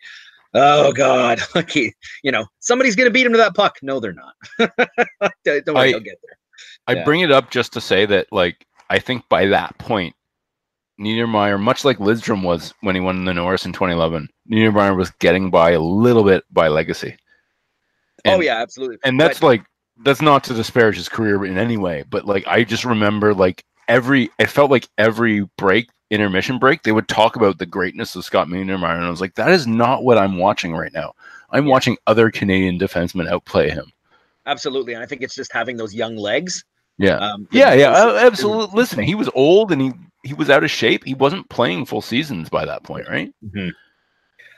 oh god, [laughs] like he, you know, somebody's gonna beat him to that puck. No, they're not. [laughs] Don't worry, I- he'll get there. I Yeah. bring it up just to say that like I think by that point, Niedermayer, much like Lidstrom was when he won the Norris in 2011, Niedermayer was getting by a little bit by legacy. oh yeah, absolutely. and But- that's like that's not to disparage his career in any way but like i just remember like every it felt like every break intermission break they would talk about the greatness of scott Niedermayer, and i was like that is not what i'm watching right now i'm Yeah. watching other canadian defensemen outplay him absolutely, and I think it's just having those young legs. yeah Um, yeah yeah those- uh, absolutely listen he was old and he he was out of shape he wasn't playing full seasons by that point right Mhm.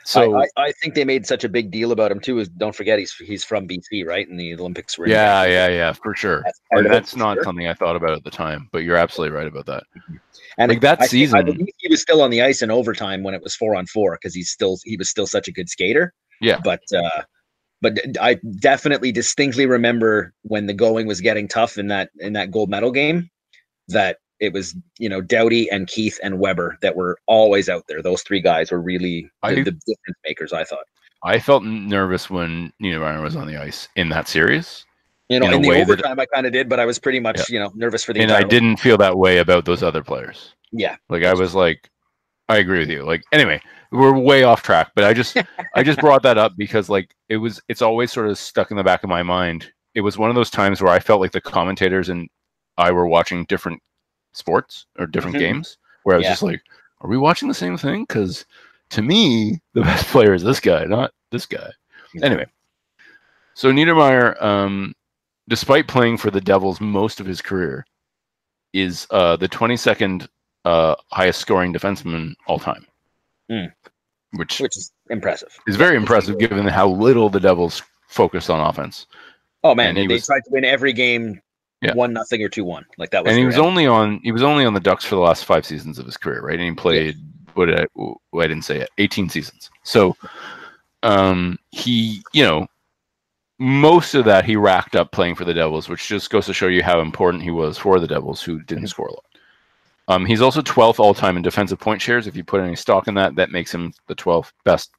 So I, I, I think they made such a big deal about him too. Is don't forget he's he's from BC, right? And the Olympics were. yeah yeah yeah for sure That's, and that's not sure. something i thought about at the time but you're absolutely right about that And like that I season- I believe he was still on the ice in overtime when it was four on four because he's still he was still such a good skater. Yeah. but uh, but I definitely distinctly remember when the going was getting tough in that in that gold medal game that it was you know Doughty and Keith and Weber that were always out there. Those three guys were really the, I- the difference makers. I thought. I felt nervous when Niedermayer was on the ice in that series, You know, In in, the way that- overtime, I kind of did, but I was pretty much, you know, nervous for the. and I didn't feel that way about those other players. Yeah, Like I was like, I agree with you. Like anyway, we're way off track, but I just [laughs] I just brought that up because like it was it's always sort of stuck in the back of my mind. It was one of those times where I felt like the commentators and I were watching different sports or different Mhm. games, where I was Yeah. just like, are we watching the same thing? Because to me, the [laughs] best player is this guy, not this guy. Yeah. Anyway, so Niedermayer, um, despite playing for the Devils most of his career, is uh, the 22nd uh, highest scoring defenseman all time, Hmm. which which is impressive. is very impressive given how little the Devils focused on offense. Oh man, And they, they was- tried to win every game, Yeah. one nothing or two one. Like that was. And he was M- only on he was only on the Ducks for the last five seasons of his career, right? And he played what did I, oh, I didn't say it, 18 seasons. So um, he, you know, most of that he racked up playing for the Devils, which just goes to show you how important he was for the Devils, who didn't Mhm. score a lot. Um, he's also 12th all time in defensive point shares. If you put any stock in that, that makes him the 12th best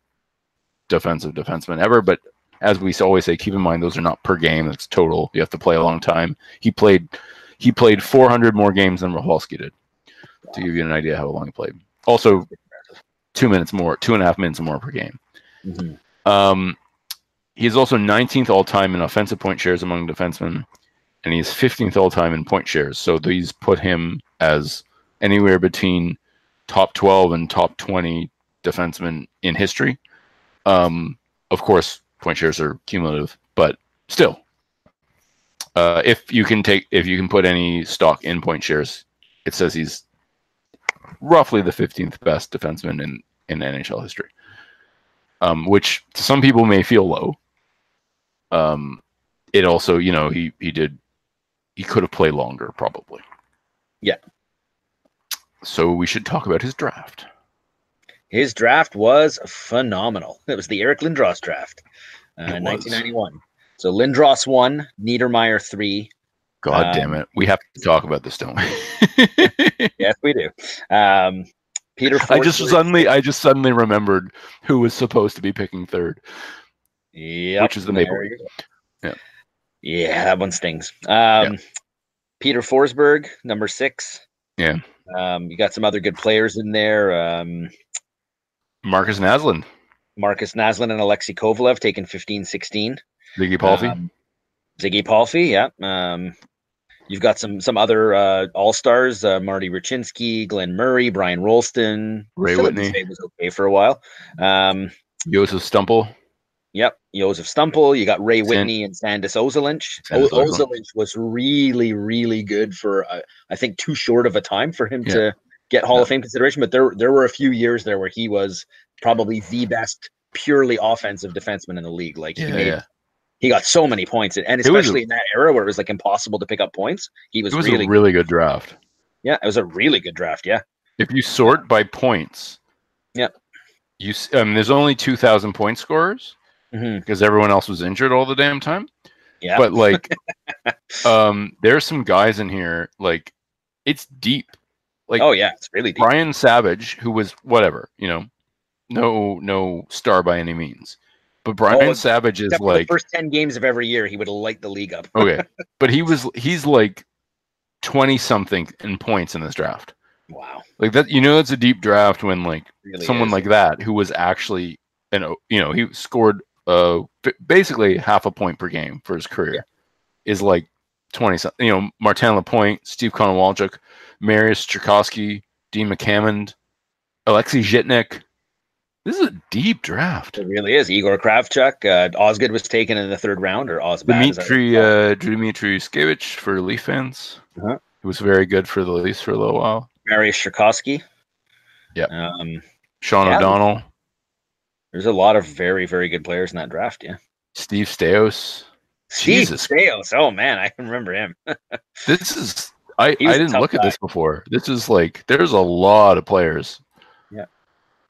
defensive defenseman ever. But as we always say, keep in mind those are not per game; that's total. You have to play a long time. He played he played 400 more games than Rafalski did, to give you an idea how long he played. Also, two minutes more, two and a half minutes more per game. Mhm. Um, he's also 19th all time in offensive point shares among defensemen, and he's 15th all time in point shares. So these put him as anywhere between top 12 and top 20 defensemen in history. Um, of course, point shares are cumulative, but still, uh, if you can take if you can put any stock in point shares, it says he's roughly the 15th best defenseman in in NHL history. Um, which to some people may feel low. Um, it also, you know, he he did he could have played longer probably. Yeah. So we should talk about his draft. His draft was phenomenal. It was the Eric Lindros draft, uh, It 1991. So Lindros one, Niedermayer three. God Um, damn it. We have to talk about this, don't we? [laughs] [laughs] Yes, we do. Um, Peter. I just Forsberg- suddenly I just suddenly remembered who was supposed to be picking third. Yep, which is the Maple there Leaf. you go. Yeah. Yeah, that one stings. Um, Peter Forsberg, number six. Yeah. Um, you got some other good players in there. Um, Marcus Naslund, Marcus Naslin and Alexei Kovalev taking 15 16. Ziggy Palffy. Um, Ziggy Palffy, yeah. Um, you've got some some other uh, all stars: uh, Marty Rucinsky, Glen Murray, Brian Rolston, Ray Whitney. Was okay for a while. Um, Joseph Stumpel. yep, Joseph Stumpel. You got Ray Whitney and Sandis Ozolinsh. Sandis O- Ozolinsh. Ozolinsh was really, really good for uh, I think too short of a time for him Yeah. to get Hall Yeah. of Fame consideration. But there there were a few years there where he was probably the best purely offensive defenseman in the league. Like he made yeah. he got so many points, and was a- especially in that era where it was like impossible to pick up points, he was, It was really, a really good draft. yeah, it was a really good draft. Yeah, If you sort by points, yeah, you um, there's only two thousand point scorers because everyone else was injured all the damn time. yeah, But like, [laughs] um, there's some guys in here like it's deep. Like oh yeah, it's really deep. Brian Savage, who was whatever, you know, no no star by any means, but Brian Oh, Savage is like first ten games of every year, he would light the league up. [laughs] okay, [laughs] but he was he's like twenty something in points in this draft. Wow, Like that, you know, it's a deep draft when like really someone is. like that who was actually an you know he scored uh basically half a point per game for his career Yeah. is like 20 something you know Martin Lapointe, Steve Konowalchuk, Marius Tchaikovsky, Dean McAmmond, Alexei Zhitnik. This is a deep draft. It really is. Igor Kravchuk, uh, Osgood was taken in the third round, or Osbad. Dimitri uh, Dimitri Skevich for Leaf fans. Uh-huh. He was very good for the Leafs for a little while. Marius Czerkawski. Yeah. Um, Sean Yeah. O'Donnell, there's a lot of very, very good players in that draft. Yeah. Steve Staios. Steve Jesus. Sales. Oh man, I can remember him. [laughs] This is I, I didn't look at this before. This is like there's a lot of players. Yeah.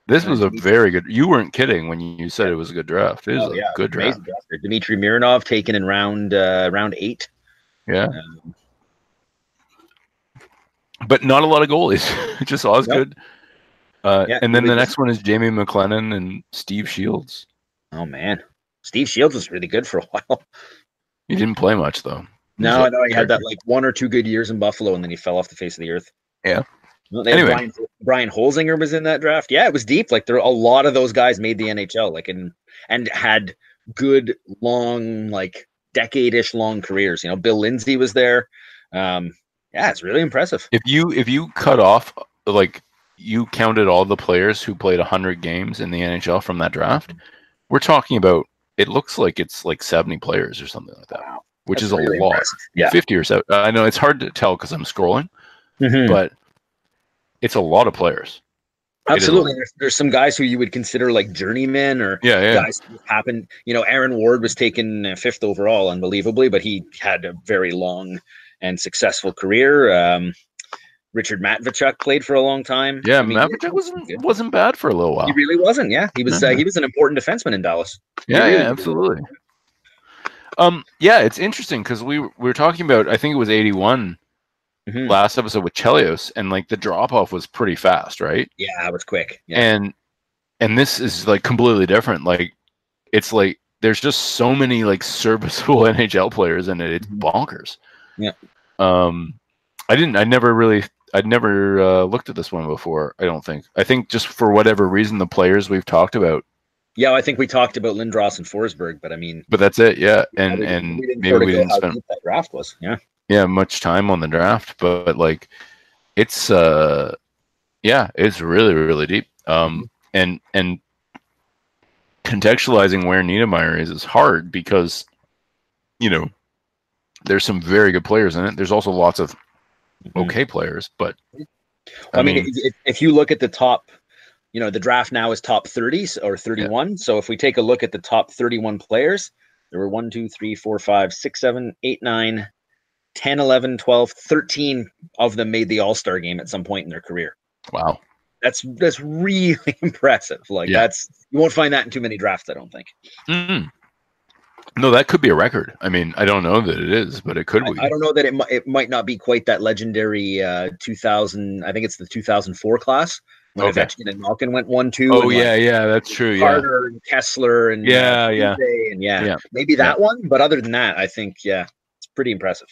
This was a very good. You weren't kidding when you said it was a good draft. It was Oh, a yeah, good draft. draft. Dmitry Mironov taken in round uh, round eight. Yeah, Um, but not a lot of goalies. [laughs] Just Osgood. Uh, Yeah, and then the just- next one is Jamie McLennan and Steve Shields. oh man, Steve Shields was really good for a [laughs] while. He didn't play much though. He No, was I a know he had that like one or two good years in Buffalo, and then he fell off the face of the earth. Yeah. Well, they had Anyway. Brian, Brian Holzinger was in that draft. Yeah, it was deep. Like there, a lot of those guys made the NHL. Like and and had good long, like decade-ish long careers. You know, Bill Lindsay was there. Um, yeah, it's really impressive. If you if you cut off like you counted all the players who played 100 games in the NHL from that draft, we're talking about it looks like it's like 70 players or something like that, Wow, which That's is a really lot. impressive. Yeah, 50 or so. I know it's hard to tell because I'm scrolling, Mhm. but it's a lot of players. it is a absolutely. There's, there's some guys who you would consider like journeymen or Yeah, yeah. guys who happened. You know, Aaron Ward was taken uh, fifth overall, unbelievably, but he had a very long and successful career. Um, Richard Matvichuk played for a long time. Yeah, I mean, Mavichuk wasn't wasn't bad for a little while. He really wasn't. Yeah, he was. Uh, Uh-huh. he was an important defenseman in Dallas. Yeah, yeah, absolutely. Um, yeah, it's interesting because we we were talking about I think it was 81 Mhm. last episode with Chelios, and like the drop off was pretty fast, right? Yeah, it was quick. Yeah, and and this is like completely different like it's like there's just so many like serviceable [laughs] nhl players in it it's Mhm. bonkers Yeah. um i didn't i never really i'd never uh, looked at this one before i don't think i think just for whatever reason the players we've talked about yeah. I think we talked about Lindros and Forsberg, but I mean, but that's it yeah and and we maybe we didn't spend that draft was. Yeah, yeah much time on the draft but, but like it's uh yeah it's really really deep um and and contextualizing where Niedermayer is is hard because you know there's some very good players in it there's also lots of Mhm. okay players but I, mean, if, if you look at the top, you know, the draft now is top 30s or 31. So if we take a look at the top 31 players, there were 1, 2, 3, 4, 5, 6, 7, 8, 9, 10, 11, 12, 13 of them made the All Star game at some point in their career. wow That's that's really [laughs] impressive. Like Yeah. that's you won't find that in too many drafts, I don't think. mm no that could be a record i mean i don't know that it is but it could be I, I don't know that it, mi- it might not be quite that legendary uh 2000. I think it's the 2004 class when Okay. Ovechkin and Malkin went one two. oh and, like, yeah yeah that's true yeah Carter and Kessler and Yeah, uh, yeah. And yeah, Yeah. maybe that one. But other than that, I think yeah, it's pretty impressive.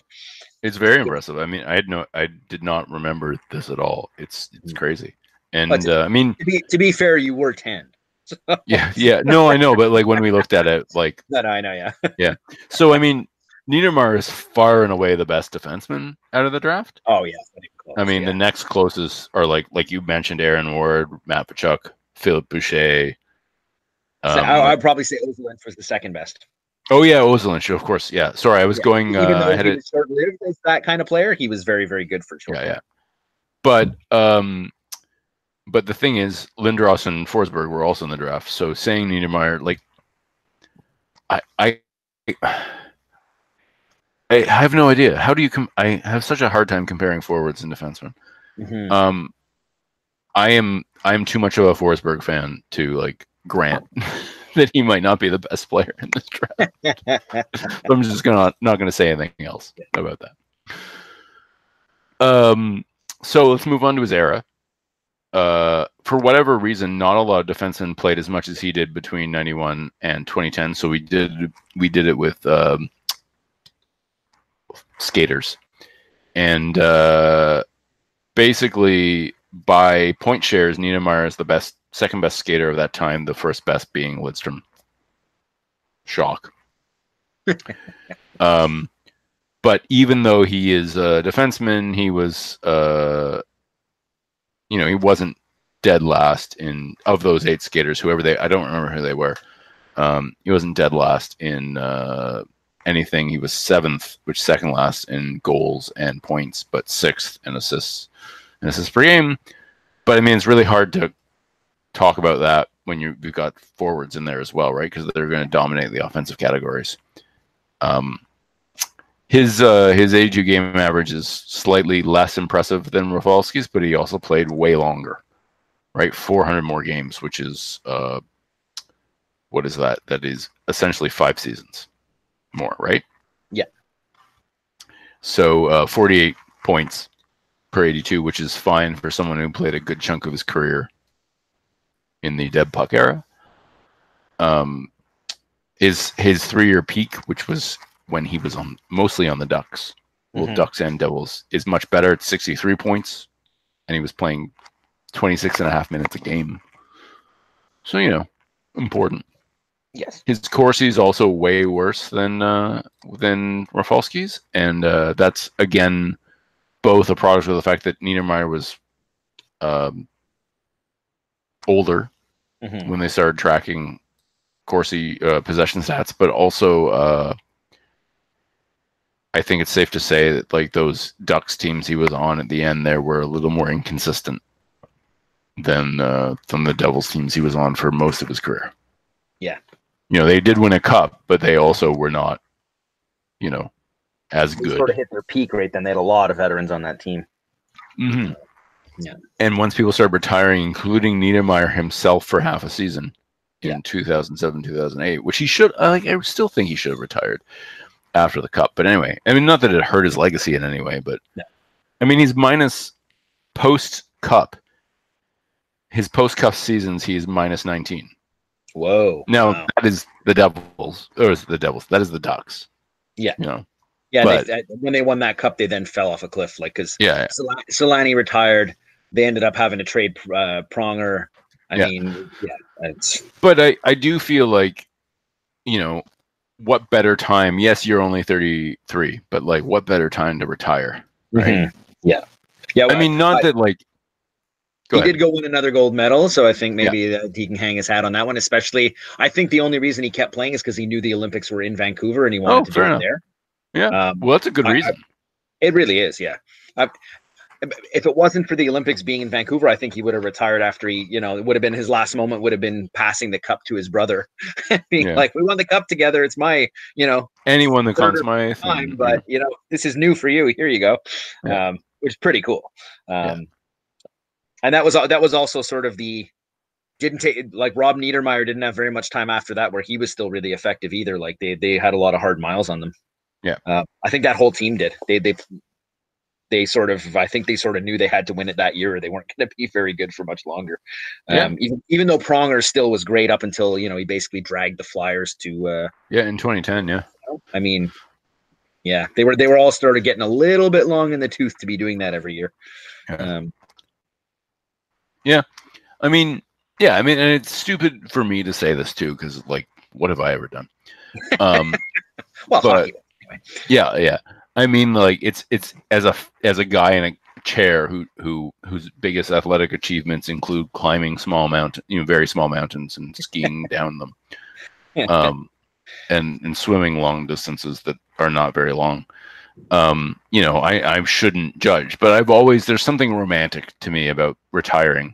It's very impressive. I mean, I had no, I did not remember this at all. It's it's Mm. crazy, and But- uh, I mean, To be to be fair, you were ten. [laughs] yeah, yeah, no, I know, but like when we looked at it, like No, no, I know. Yeah, [laughs] yeah. so, I mean, Niedermayer is far and away the best defenseman out of the draft. Oh yeah. Not even close, I mean, yeah. the next closest are like like you mentioned, Aaron Ward, Matt Pachuk, Philippe Boucher. So Um, I, I'd probably say Ozelin was the second best. oh yeah, Ozolinsh, of course. Yeah, sorry, I was Yeah, going. Uh, Even though I had it. was short-lived as that kind of player, he was very, very good for sure. Yeah, yeah. But um, but the thing is, Lindros and Forsberg were also in the draft. So saying Niedermayer, like, I I I have no idea. How do you com- I have such a hard time comparing forwards and defensemen. Mhm. Um, I am I am too much of a Forsberg fan to like grant [laughs] that he might not be the best player in this draft. [laughs] So I'm just gonna not gonna say anything else about that. Um, so let's move on to his era. Uh, for whatever reason, not a lot of defensemen played as much as he did between '91 and 2010. So we did we did it with um, skaters, and uh, basically by point shares, Niedermayer is the best, second best skater of that time. The first best being Lidstrom. Shock. [laughs] um, but even though he is a defenseman, he was, uh, you know, he wasn't dead last in of those eight skaters. Whoever they, I don't remember who they were. Um, he wasn't dead last in uh, anything. He was seventh, which second last in goals and points, but sixth in assists and assists per game. But I mean, it's really hard to talk about that when you, you've got forwards in there as well, right? Because they're going to dominate the offensive categories. Um, his uh, his AG game average is slightly less impressive than Rafalski's, but he also played way longer, right? 400 more games, which is uh, what is that? That is essentially five seasons more, right? Yeah. So uh, 48 points per 82, which is fine for someone who played a good chunk of his career in the dead puck era. Um, is his three year peak, which was when he was on mostly on the Ducks, well, Mhm. Ducks and Devils, is much better at 63 points, and he was playing 26 and a half minutes a game. So you know, important. Yes. His Corsi is also way worse than uh, than Rafalski's, and uh, that's again both a product of the fact that Niedermayer was um, older Mhm. when they started tracking Corsi uh, possession stats, but also uh, I think it's safe to say that like those Ducks teams he was on at the end there were a little more inconsistent than uh, than the Devils teams he was on for most of his career. Yeah. You know they did win a cup, but they also were not, you know, as They good. sort of hit their peak right then. They had a lot of veterans on that team. hmm Yeah. And once people started retiring, including Niedermayer himself for half a season in Yeah. 2007, 2008, which he should, I like, I still think he should have retired after the cup. But anyway, I mean, not that it hurt his legacy in any way, but No. I mean, he's minus post cup. His post cup seasons, he's minus 19. Whoa. No, Wow. that is the Devils, or is it the Devils? That is the Ducks. Yeah. You know, Yeah, but- they, when they won that cup, they then fell off a cliff. Like because yeah. yeah. Sol- Selanne retired, they ended up having to trade uh, Pronger. I Yeah. mean, yeah, it's but I, I do feel like you know what better time yes you're only 33 but like what better time to retire right Mhm. yeah, yeah. i mean not I- that like go he ahead did go win another gold medal, so I think maybe that he can hang his hat on that one. Especially, I think the only reason he kept playing is because he knew the Olympics were in Vancouver and he wanted Oh, to do it there. Yeah. um, well that's a good I- I- reason it really is. Yeah. I, if it wasn't for the Olympics being in Vancouver, I think he would have retired after he, you know, it would have been his last moment. Would have been passing the cup to his brother, [laughs] being Yeah. like, "We won the cup together. It's my, you know, anyone that Conn my time, but you know, this is new for you. Here you go," Yeah. um, which is pretty cool. Um, Yeah. And that was that was also sort of the didn't take like Rob Niedermayer didn't have very much time after that where he was still really effective either. Like they they had a lot of hard miles on them. Yeah. uh, I think that whole team did. They they they sort of I think they sort of knew they had to win it that year or they weren't [laughs] going to be very good for much longer. Yeah. Um, even even though Pronger still was great up until you know he basically dragged the Flyers to. Uh, yeah in 2010 yeah I mean, yeah, they were they were all started getting a little bit long in the tooth to be doing that every year. Yeah. Um, I mean, yeah, I mean, and it's stupid for me to say this too, because like, what have I ever done? Um, [laughs] well, But- hockey, yeah, yeah. I mean, like, it's it's as a as a guy in a chair who who whose biggest athletic achievements include climbing small mountain, you know, very small mountains and skiing [laughs] down them, um, and and swimming long distances that are not very long. Um, you know, I I shouldn't judge, but I've always there's something romantic to me about retiring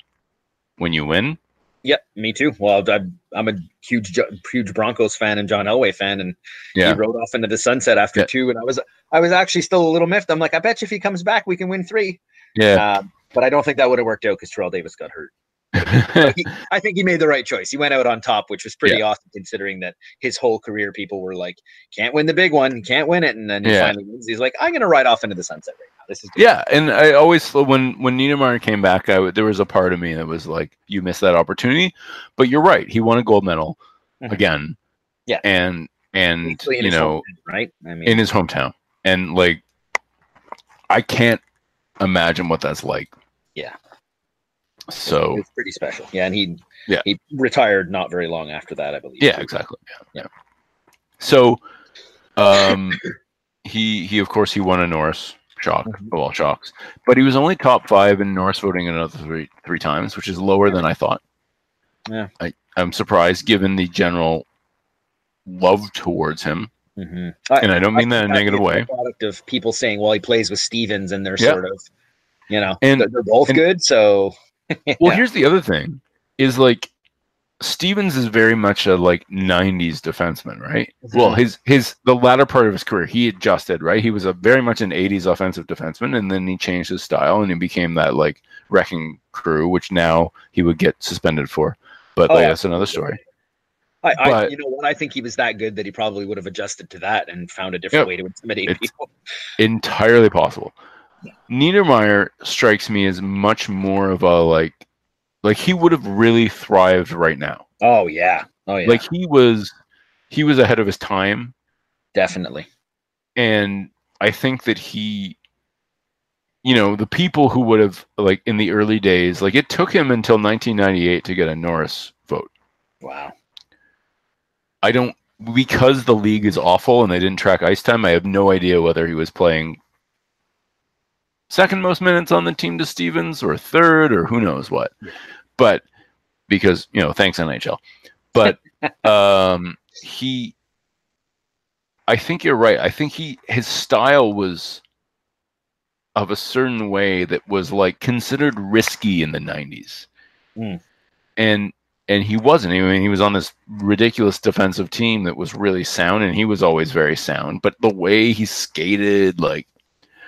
when you win. Yeah, me too. Well, I'm, I'm a huge huge Broncos fan and John Elway fan, and Yeah. he rode off into the sunset after Yeah. two. And I was I was actually still a little miffed. I'm like, I bet you if he comes back, we can win three. Yeah. Um, but I don't think that would have worked out because Terrell Davis got hurt. He, I think he made the right choice. He went out on top, which was pretty awesome considering that his whole career people were like, "Can't win the big one, can't win it," and then he Yeah. finally wins. He's like, "I'm going to ride off into the sunset right now. This is good. Yeah, and I always when when Niedermayer came back, I there was a part of me that was like, "You missed that opportunity," but you're right. He won a gold medal Mhm. again. Yeah. and and you know hometown, right? I mean, in his hometown, and like, I can't imagine what that's like. Yeah. So it's pretty special. Yeah, and he Yeah. he retired not very long after that, I believe. yeah, exactly. Yeah, yeah. So, um, [laughs] he he of course he won a Norris shock Mhm. of all shocks, but he was only top five in Norris voting another three three times, which is lower than I thought. Yeah. I I'm surprised given the general love towards him, hmm and I don't mean that in a negative way. a Product of people saying, "Well, he plays with Stevens," and they're Yeah. sort of, you know, And- they're, they're both and- good. So, [laughs] Well, yeah. here's the other thing: is like Stevens is very much a like '90s defenseman, right? Well, Mhm. his his the latter part of his career, he adjusted, right? He was a very much an '80s offensive defenseman, and then he changed his style and he became that like wrecking crew, which now he would get suspended for. But Oh, like that's another story. I, I, but- you know what? I think he was that good that he probably would have adjusted to that and found a different way to intimidate people. Entirely possible. Niedermayer strikes me as much more of a like, like he would have really thrived right now. Oh yeah, oh yeah, Like he was, he was ahead of his time. definitely. and I think that he, you know, the people who would have like in the early days, like it took him until 1998 to get a Norris vote. Wow. I don't because the league is awful and they didn't track ice time. I have no idea whether he was playing second most minutes on the team to Stevens or third or who knows what. But because you know, thanks NHL. But [laughs] um, he, I think you're right. I think he his style was of a certain way that was like considered risky in the 90s. Mm. And and he wasn't. I mean, he was on this ridiculous defensive team that was really sound, and he was always very sound. But the way he skated, like,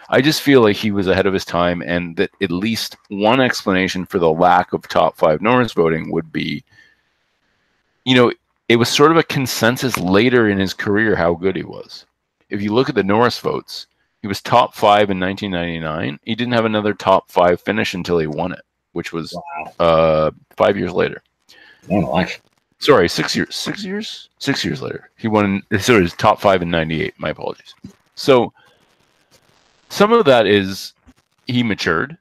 I just feel like he was ahead of his time, and that at least one explanation for the lack of top five Norris voting would be, you know, it was sort of a consensus later in his career how good he was. If you look at the Norris votes, he was top five in 1999. He didn't have another top five finish until he won it, which was Wow. uh, five years later. Life. Sorry, six years. Six years. Six years later, he won. So his top five in '98. My apologies. So some of that is he matured,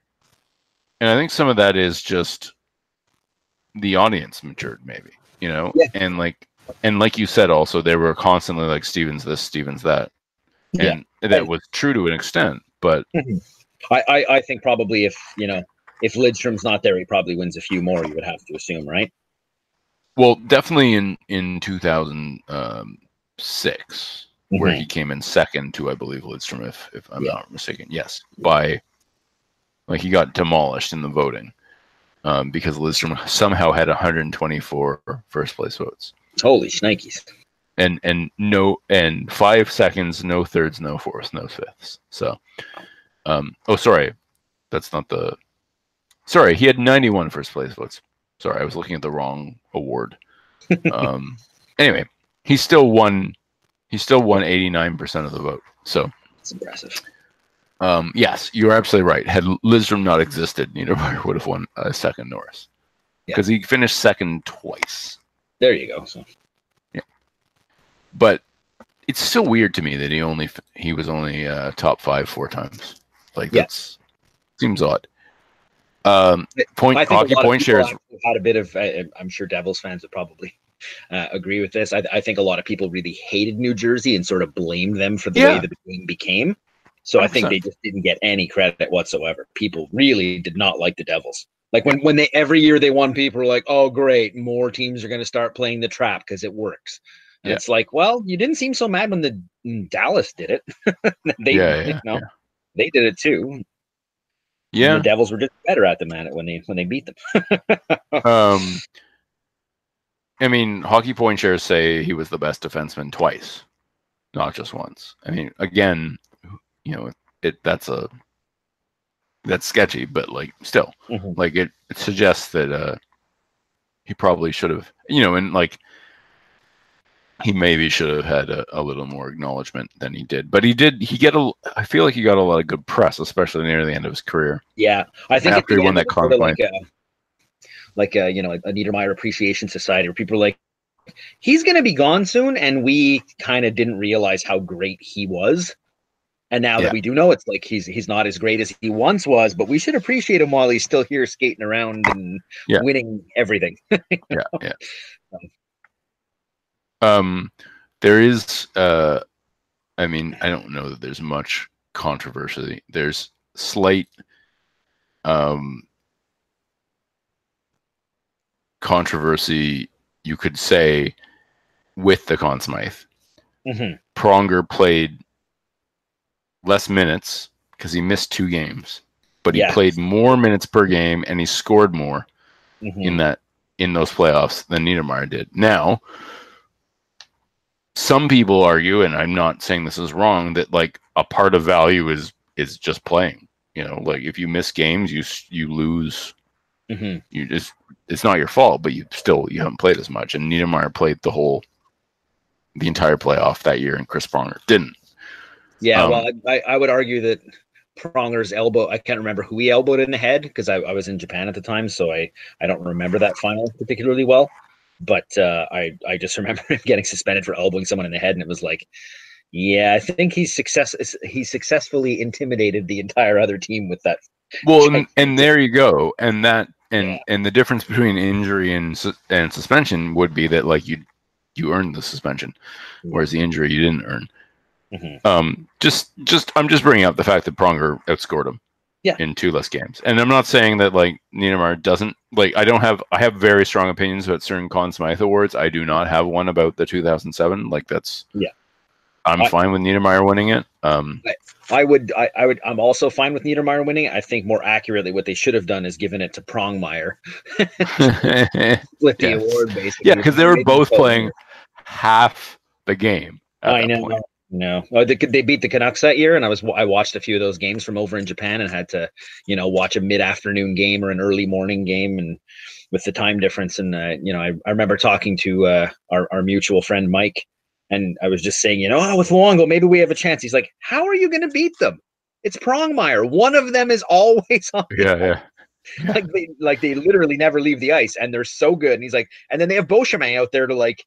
and I think some of that is just the audience matured, maybe you know. Yeah. And like, and like you said, also they were constantly like Stevens this, Stevens that, Yeah. and that was true to an extent. But mm-hmm. I, I, I think probably if you know if Lidstrom's not there, he probably wins a few more. You would have to assume, right? well, definitely in in um, 2006. where he came in second to, I believe, Lidstrom, if if I'm Yeah. not mistaken. Yes, by like he got demolished in the voting um, because Lidstrom somehow had 124 first place votes, Holy shnikes! and and no and five seconds, no thirds, no fourths, no fifths. So, um, oh sorry, that's not the. Sorry, he had 91 first place votes. Sorry, I was looking at the wrong award. [laughs] um, anyway, he still won. He still won 89% of the vote. So, It's impressive. um, yes, you're absolutely right. Had Lidstrom not existed, Niedermayer would have won a second Norris Yeah. because he finished second twice. There you go. So But it's still weird to me that he only he was only uh, top five four times. Like Yeah. that's seems odd. Um, point hockey point shares. had a bit of. I, I'm sure Devils fans would probably uh, agree with this. I, I think a lot of people really hated New Jersey and sort of blamed them for the way the game became. So I think they just didn't get any credit whatsoever. People really did not like the Devils. Like when when they every year they won, people were like, "Oh, great, more teams are going to start playing the trap because it works." And Yeah. it's like, well, you didn't seem so mad when the Dallas did it. [laughs] they, Yeah, you yeah, know, yeah. they did it too. And Yeah. the Devils were just better at them at it when they when they beat them. [laughs] Um, I mean, hockey point shares say he was the best defenseman twice, not just once. I mean, again, you know, it that's a that's sketchy, but like still, Mhm. like it, it suggests that uh he probably should have, you know, and like he maybe should have had a, a little more acknowledgement than he did. But he did. He get a. I feel like he got a lot of good press, especially near the end of his career. Yeah, I think After he won that it was sort of Conn like a, like a you know a Niedermayer Appreciation Society where people are like, he's going to be gone soon, and we kind of didn't realize how great he was. And now Yeah. that we do know, it's like he's he's not as great as he once was, but we should appreciate him while he's still here skating around and Yeah. winning everything. [laughs] yeah, yeah. Um, there is. Uh, I mean, I don't know that there's much controversy. There's slight, um, controversy. You could say with the Conn Smythe. Mhm. Pronger played less minutes because he missed two games, but he Yeah. played more minutes per game and he scored more Mhm. in that in those playoffs than Niedermayer did. Now, some people argue, and I'm not saying this is wrong, that like a part of value is is just playing. You know, like if you miss games, you you lose. Mhm. You just it's not your fault, but you still you haven't played as much. And Niedermayer played the whole the entire playoff that year, and Chris Pronger didn't. Yeah, Um, well, I, I would argue that Pronger's elbow, I can't remember who he elbowed in the head because I, I was in Japan at the time, so I, I don't remember that final particularly well. But uh, I, I just [laughs] remember him getting suspended for elbowing someone in the head, and it was like, yeah, I think he's success he successfully intimidated the entire other team with that. Well, [laughs] and, and there you go, and that and Yeah. and the difference between injury and and suspension would be that like you you earned the suspension, whereas the injury you didn't earn. Mhm. Um, just just I'm just bringing up the fact that Pronger outscored him. Yeah. In two less games, and I'm not saying that like Niedermayer doesn't like. I don't have. I have very strong opinions about certain Conn Smythe awards. I do not have one about the 2007. Like that's. Yeah. I'm I- fine with Niedermayer winning it. Um, I would, I, I would, I'm also fine with Niedermayer winning. I think more accurately, what they should have done is given it to Prongmeyer, [laughs] split the Yeah. award basically. yeah, because they were both playing half the game. I know. point. No, oh, they, they beat the Canucks that year, and I was I watched a few of those games from over in Japan, and had to, you know, watch a mid afternoon game or an early morning game, and with the time difference, and uh, you know, I, I remember talking to uh, our our mutual friend Mike, and I was just saying, you know, oh, with Luongo, maybe we have a chance. He's like, how are you going to beat them? It's Prongmeyer. One of them is always [laughs] on. Yeah, yeah. [laughs] like they like they literally never leave the ice, and they're so good. And he's like, and then they have Beauchemin out there to like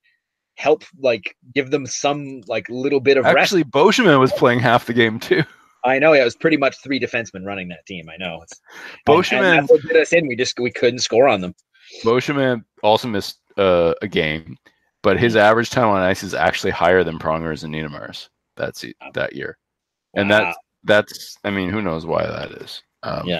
help, like give them some like little bit of rest. Actually, Beauchemin was playing half the game too. I know. Yeah, it was pretty much three defensemen running that team. I know. It's, and- Beauchemin- and that's what did us in. We just we couldn't score on them. Boschman also missed uh, a game, but his average time on ice is actually higher than Pronger's and Niedermayer's that that year. And that that's I mean, who knows why that is? Um, Yeah.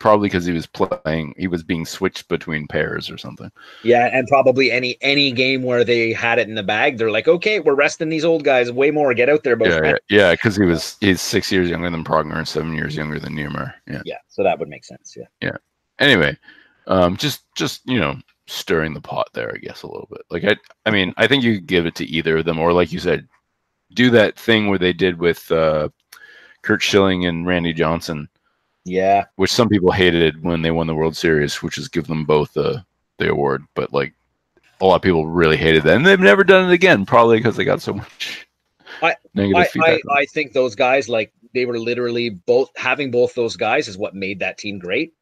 Probably because he was playing, he was being switched between pairs or something. yeah, and probably any any game where they had it in the bag, they're like, okay, we're resting these old guys way more. Get out there, Yeah, yeah, yeah, because he was he's six years younger than Pronger and seven years younger than Niedermayer. Yeah. yeah. So that would make sense. Yeah, yeah. anyway, um, just just you know, stirring the pot there, I guess a little bit. Like I, I mean, I think you could give it to either of them, or like you said, do that thing where they did with uh, Curt Schilling and Randy Johnson, Yeah. which some people hated when they won the World Series, which is give them both the the award. But like a lot of people really hated that, and they've never done it again, probably because they got so much I- I, I. I think those guys like they were literally both having both those guys is what made that team great.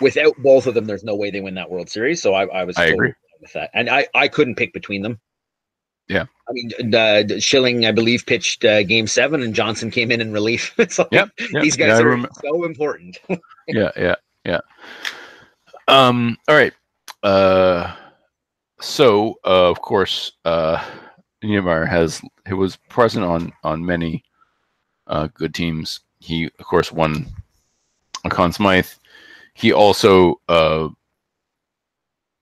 Without both of them, there's no way they win that World Series. So I, I was I totally agree. with that, and I I couldn't pick between them. Yeah. I mean, uh, Schilling, I believe, pitched uh, Game Seven, and Johnson came in in relief. [laughs] so Yep, yep. these guys Yeah, are so important. [laughs] yeah, yeah, yeah. Um, all right. Uh, so uh, of course, uh, Niemeyer has he was present on on many uh, good teams. He of course won a Conn Smythe. He also uh,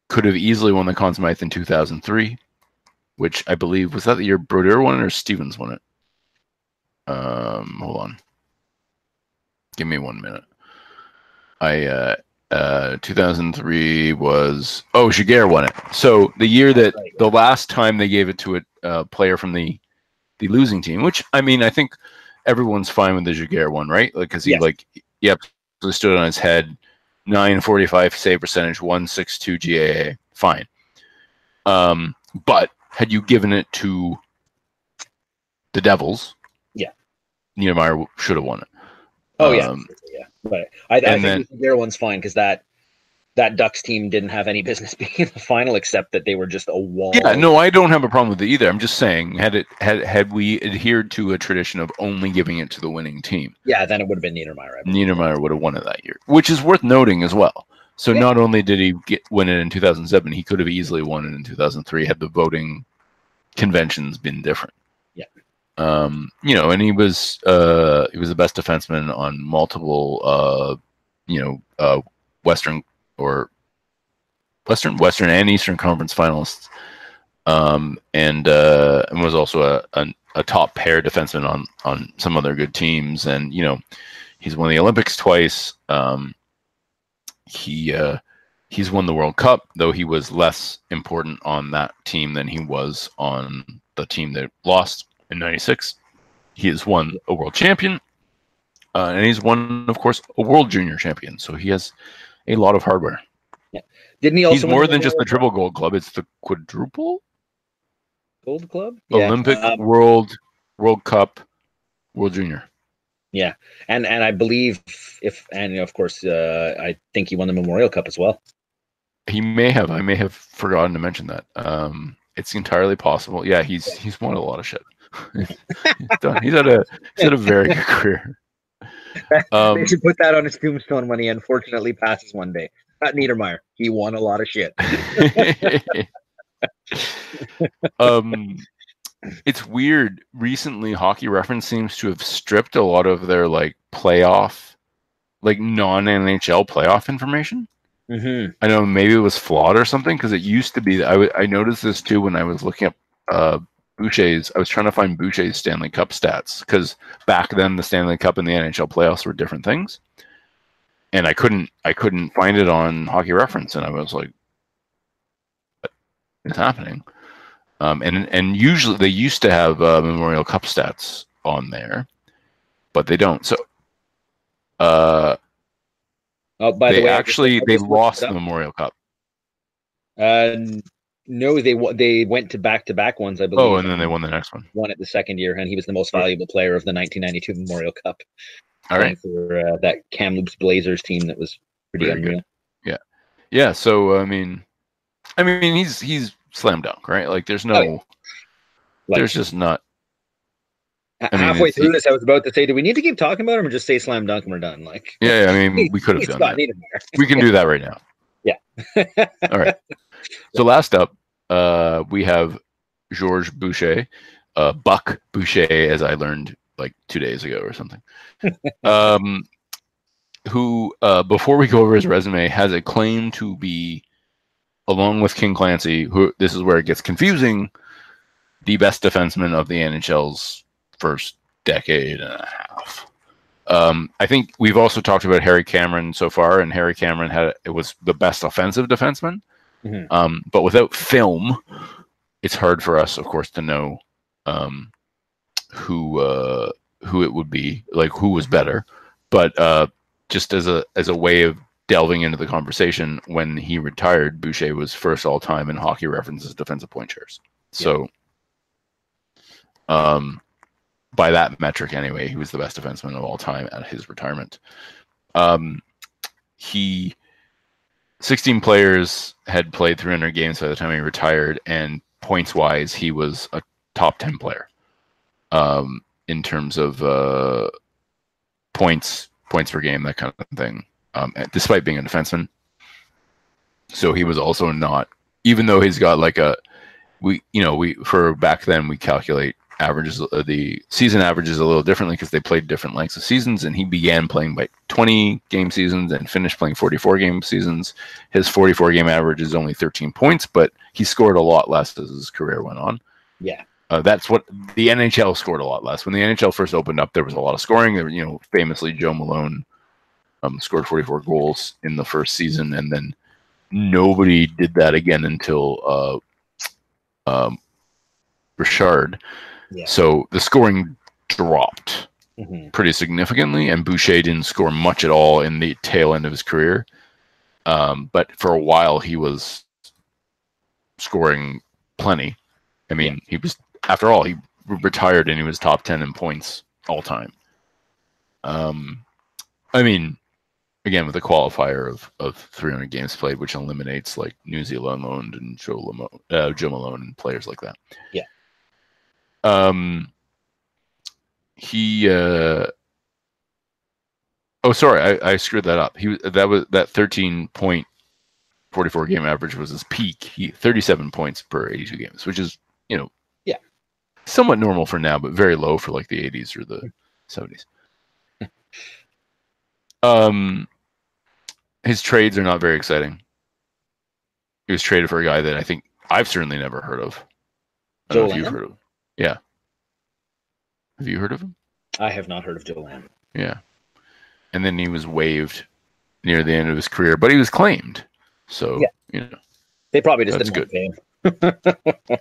could have easily won the Conn Smythe in 2003, which I believe was that the year Brodeur won it or Stevens won it. Um, hold on. Give me one minute. I uh, uh, 2003 was oh Giguère won it. So the year that the last time they gave it to a uh, player from the the losing team, which I mean I think everyone's fine with the Giguère one, right? Like because he Yes. like he absolutely stood on his head, 945 save percentage, 162 GAA, fine. Um, but had you given it to the Devils, Yeah. Niedermayer should have won it. Oh yeah, Um, yeah. But I, I think their one's fine because that that Ducks team didn't have any [laughs] business being in the final except that they were just a wall. Yeah, no, I don't have a problem with it either. I'm just saying, had it had had we adhered to a tradition of only giving it to the winning team, Yeah, then it would have been Niedermayer. Niedermayer would have won it that year, which is worth noting as well. So Yeah. not only did he get win it in 2007, he could have easily won it in 2003 had the voting conventions been different. Yeah. Um, you know, and he was uh he was the best defenseman on multiple uh you know uh Western or Western Western and Eastern Conference finalists. Um, and uh, and was also a, a a top pair defenseman on on some other good teams, and you know he's won the Olympics twice. Um, he uh, he's won the World Cup, though he was less important on that team than he was on the team that lost in '96. He has won a world champion, uh, and he's won, of course, a world junior champion. So he has a lot of hardware. Yeah. Didn't he also He's more than just the triple gold club; it's the quadruple Gold Club? Olympic, Um, World, World Cup, World Junior. Yeah, and and I believe if and of course uh, I think he won the Memorial Cup as well. He may have. I may have forgotten to mention that. Um, it's entirely possible. Yeah, he's he's won a lot of shit. [laughs] he's, done. he's had a he's had a very [laughs] good career. Um, they should put that on his tombstone when he unfortunately passes one day. Pat Niedermayer, he won a lot of shit. [laughs] um, it's weird. Recently, Hockey Reference seems to have stripped a lot of their like playoff, like non NHL playoff information. Mm-hmm. I know maybe it was flawed or something because it used to be. I w- I noticed this too when I was looking up uh, Boucher's. I was trying to find Boucher's Stanley Cup stats because back then the Stanley Cup and the NHL playoffs were different things, and I couldn't I couldn't find it on Hockey Reference, and I was like, "What is happening?" Um, and and usually they used to have uh, Memorial Cup stats on there, but they don't. So. Uh, Oh, by the they way, actually they lost the. Memorial Cup. Uh, no, they they went to back to back ones, I believe. Oh, and then they won the next one. won it the second year, and he was the most valuable player of the 1992 Memorial Cup. All right. for uh, that Kamloops Blazers team that was pretty Very good. unreal. Yeah. So I mean, I mean he's he's slam dunk, right? Like there's no, Oh, yeah. Like, there's just not. I halfway through this, I was about to say, do we need to keep talking about him or just say slam dunk and we're done? Like, Yeah. I mean, [laughs] we could have done that. We can do that right now. Yeah. [laughs] All right. So last up, uh, we have Georges Boucher, uh, Buck Boucher, as I learned like two days ago or something. [laughs] um, who, uh, before we go over his resume, has a claim to be, along with King Clancy, who this is where it gets confusing, the best defenseman of the NHL's first decade and a half. Um, I think we've also talked about Harry Cameron so far, and Harry Cameron had it was the best offensive defenseman. Mhm. Um, but without film, it's hard for us, of course, to know um, who uh, who it would be, like who was better. But uh, just as a as a way of delving into the conversation, when he retired, Boucher was first all time in Hockey References defensive point shares. So, um, by that metric, anyway, he was the best defenseman of all time at his retirement. Um, he 16 players had played 300 games by the time he retired, and points wise, he was a top 10 player um, in terms of uh, points, points per game, that kind of thing, um, despite being a defenseman. So he was also not, even though he's got like a, we, you know, we, for back then, we calculate averages uh, the season averages a little differently because they played different lengths of seasons and he began playing by 20 game seasons and finished playing 44 game seasons. His 44 game average is only 13 points but he scored a lot less as his career went on. Yeah. Uh, that's what the nhl scored a lot less. When the nhl first opened up there was a lot of scoring. There you know famously joe malone um, scored 44 goals in the first season and then nobody did that again until uh, um, Richard so the scoring dropped mm-hmm. pretty significantly, and Boucher didn't score much at all in the tail end of his career. Um, but for a while, he was scoring plenty. I mean, yeah. he was after all he retired and he was top ten in points all time. Um, I mean, again with the qualifier of, of 300 games played, which eliminates like Newsy Lalonde and Joe, Lamo- uh, Joe Malone and players like that. Yeah. Um, he. Uh, oh, sorry, I, I screwed that up. He that was that thirteen point forty four game average was his peak. He thirty seven points per eighty two games, which is you know yeah somewhat normal for now, but very low for like the eighties or the seventies. um, his trades are not very exciting. He was traded for a guy that I think I've certainly never heard of. I don't know if you've heard of. Yeah. Have you heard of him? I have not heard of Joe Lamb. Yeah. And then he was waived near the end of his career, but he was claimed. So, yeah. you know. They probably just didn't good. [laughs]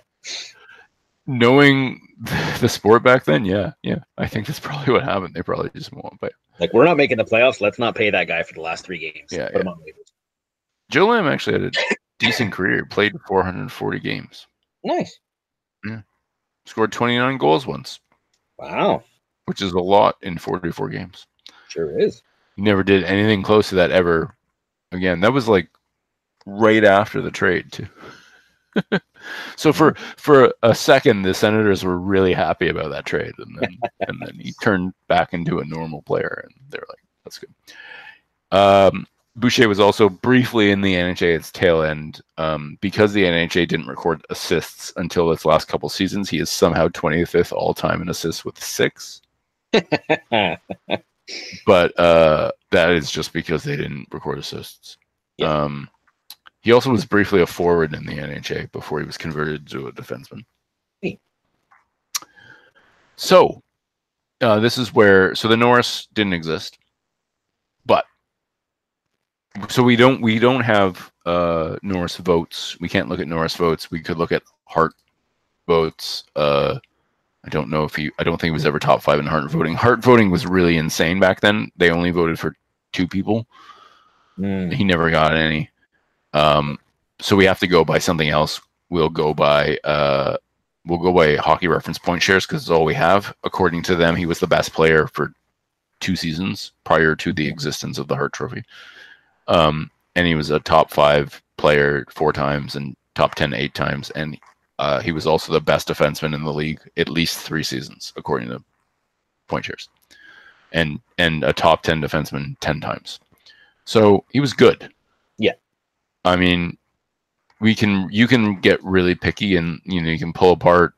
Knowing [laughs] the sport back then, yeah, yeah. I think that's probably what happened. They probably just won't pay. Like, we're not making the playoffs. Let's not pay that guy for the last three games. Yeah. Put yeah. Joe Lamb actually had a decent career, played 440 games. Nice. Yeah. Scored 29 goals once. Wow. Which is a lot in 44 games. Sure is. He never did anything close to that ever again. That was like right after the trade, too. [laughs] so for for a second the senators were really happy about that trade and then [laughs] and then he turned back into a normal player and they're like that's good um Boucher was also briefly in the NHA at its tail end. Um, because the NHA didn't record assists until its last couple seasons, he is somehow 25th all time in assists with six. [laughs] but uh, that is just because they didn't record assists. Yeah. Um, he also was briefly a forward in the NHA before he was converted to a defenseman. Hey. So, uh, this is where so the Norris didn't exist so we don't we don't have uh, Norris votes. We can't look at Norris votes. We could look at Hart votes. Uh, I don't know if he. I don't think he was ever top five in Hart voting. Hart voting was really insane back then. They only voted for two people. Mm. He never got any. Um, so we have to go by something else. We'll go by uh, we'll go by hockey reference point shares because it's all we have. According to them, he was the best player for two seasons prior to the existence of the Hart Trophy. Um, and he was a top five player four times and top 10 eight times. And uh, he was also the best defenseman in the league at least three seasons, according to point shares, and and a top 10 defenseman 10 times. So he was good. Yeah. I mean, we can you can get really picky and you know you can pull apart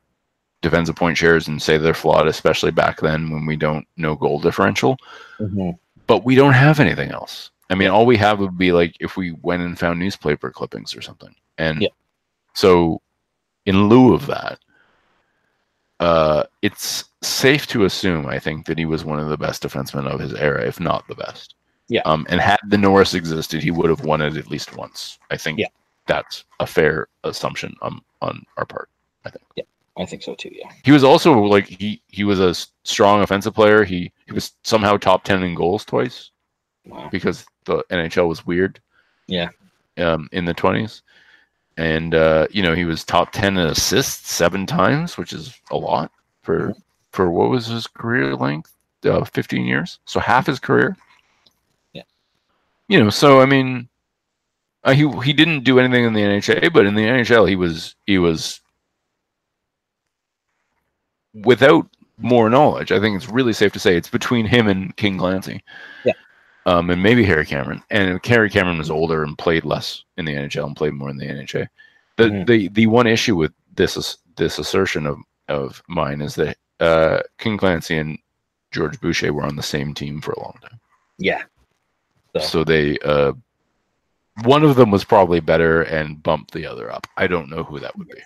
defensive point shares and say they're flawed, especially back then when we don't know goal differential. Mm-hmm. But we don't have anything else. I mean, all we have would be like if we went and found newspaper clippings or something. And yeah. so, in lieu of that, uh, it's safe to assume, I think, that he was one of the best defensemen of his era, if not the best. Yeah. Um, and had the Norris existed, he would have won it at least once. I think yeah. that's a fair assumption um, on our part. I think. Yeah. I think so too. Yeah. He was also like he he was a strong offensive player. He he was somehow top ten in goals twice. Wow. Because the NHL was weird. Yeah. Um, in the twenties, and uh, you know he was top ten in assists seven times, which is a lot for for what was his career length? Uh, Fifteen years, so half his career. Yeah. You know, so I mean, uh, he he didn't do anything in the NHL, but in the NHL he was he was without more knowledge, I think it's really safe to say it's between him and King Clancy. Yeah. Um, and maybe Harry Cameron. And Harry Cameron was older and played less in the NHL and played more in the NHA. The Mhm. the the one issue with this is this assertion of of mine is that uh, King Clancy and George Boucher were on the same team for a long time. Yeah. So- So they uh, one of them was probably better and bumped the other up. I don't know who that would be.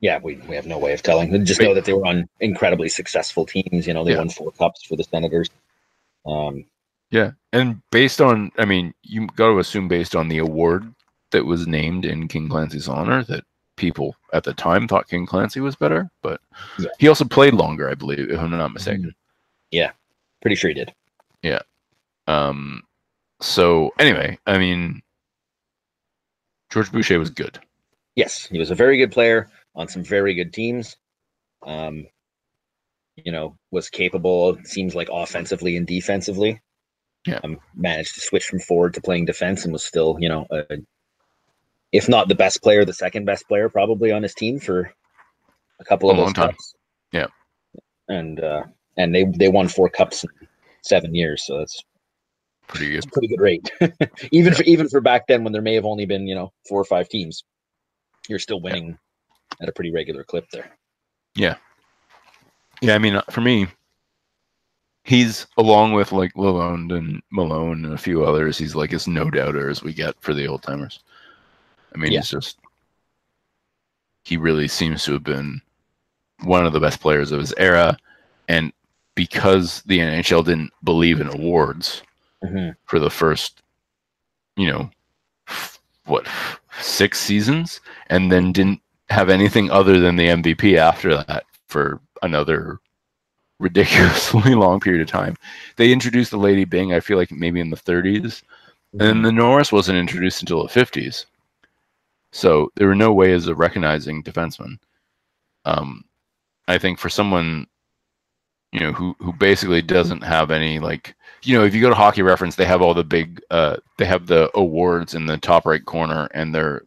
Yeah, we, we have no way of telling. Just know that they were on incredibly successful teams. You know, they Yeah. won four cups for the Senators. Um, Yeah, and based on, I mean, you got to assume based on the award that was named in King Clancy's honor that people at the time thought King Clancy was better, but Yeah. he also played longer, I believe, if I'm not mistaken. Yeah, pretty sure he did. Yeah. Um, so anyway, I mean, George Boucher was good. Yes, he was a very good player on some very good teams. Um, you know, was capable. Seems like offensively and defensively. Yeah. Um, managed to switch from forward to playing defense and was still, you know, a, if not the best player, the second best player probably on his team for a couple of A long time. cups. Yeah. And uh, and they they won four cups in seven years, so that's Pretty good. pretty good rate. [laughs] even for even for back then when there may have only been, you know, four or five teams, you're still winning at a pretty regular clip there. Yeah, yeah. I mean, uh, for me, he's along with like Lalonde and Malone and a few others. He's like as no doubter as we get for the old timers. I mean, Yeah. he's just he really seems to have been one of the best players of his era, and because the NHL didn't believe in awards Mhm. for the first, you know, f- what six seasons, and then didn't have anything other than the MVP after that for another ridiculously [laughs] long period of time. They introduced the Lady Byng, I feel like maybe in the 30s, and then the Norris wasn't introduced until the 50s. So there were no ways of recognizing defensemen. Um, I think for someone, you know, who who basically doesn't have any like, you know, if you go to Hockey Reference, they have all the big, uh, they have the awards in the top right corner, and they're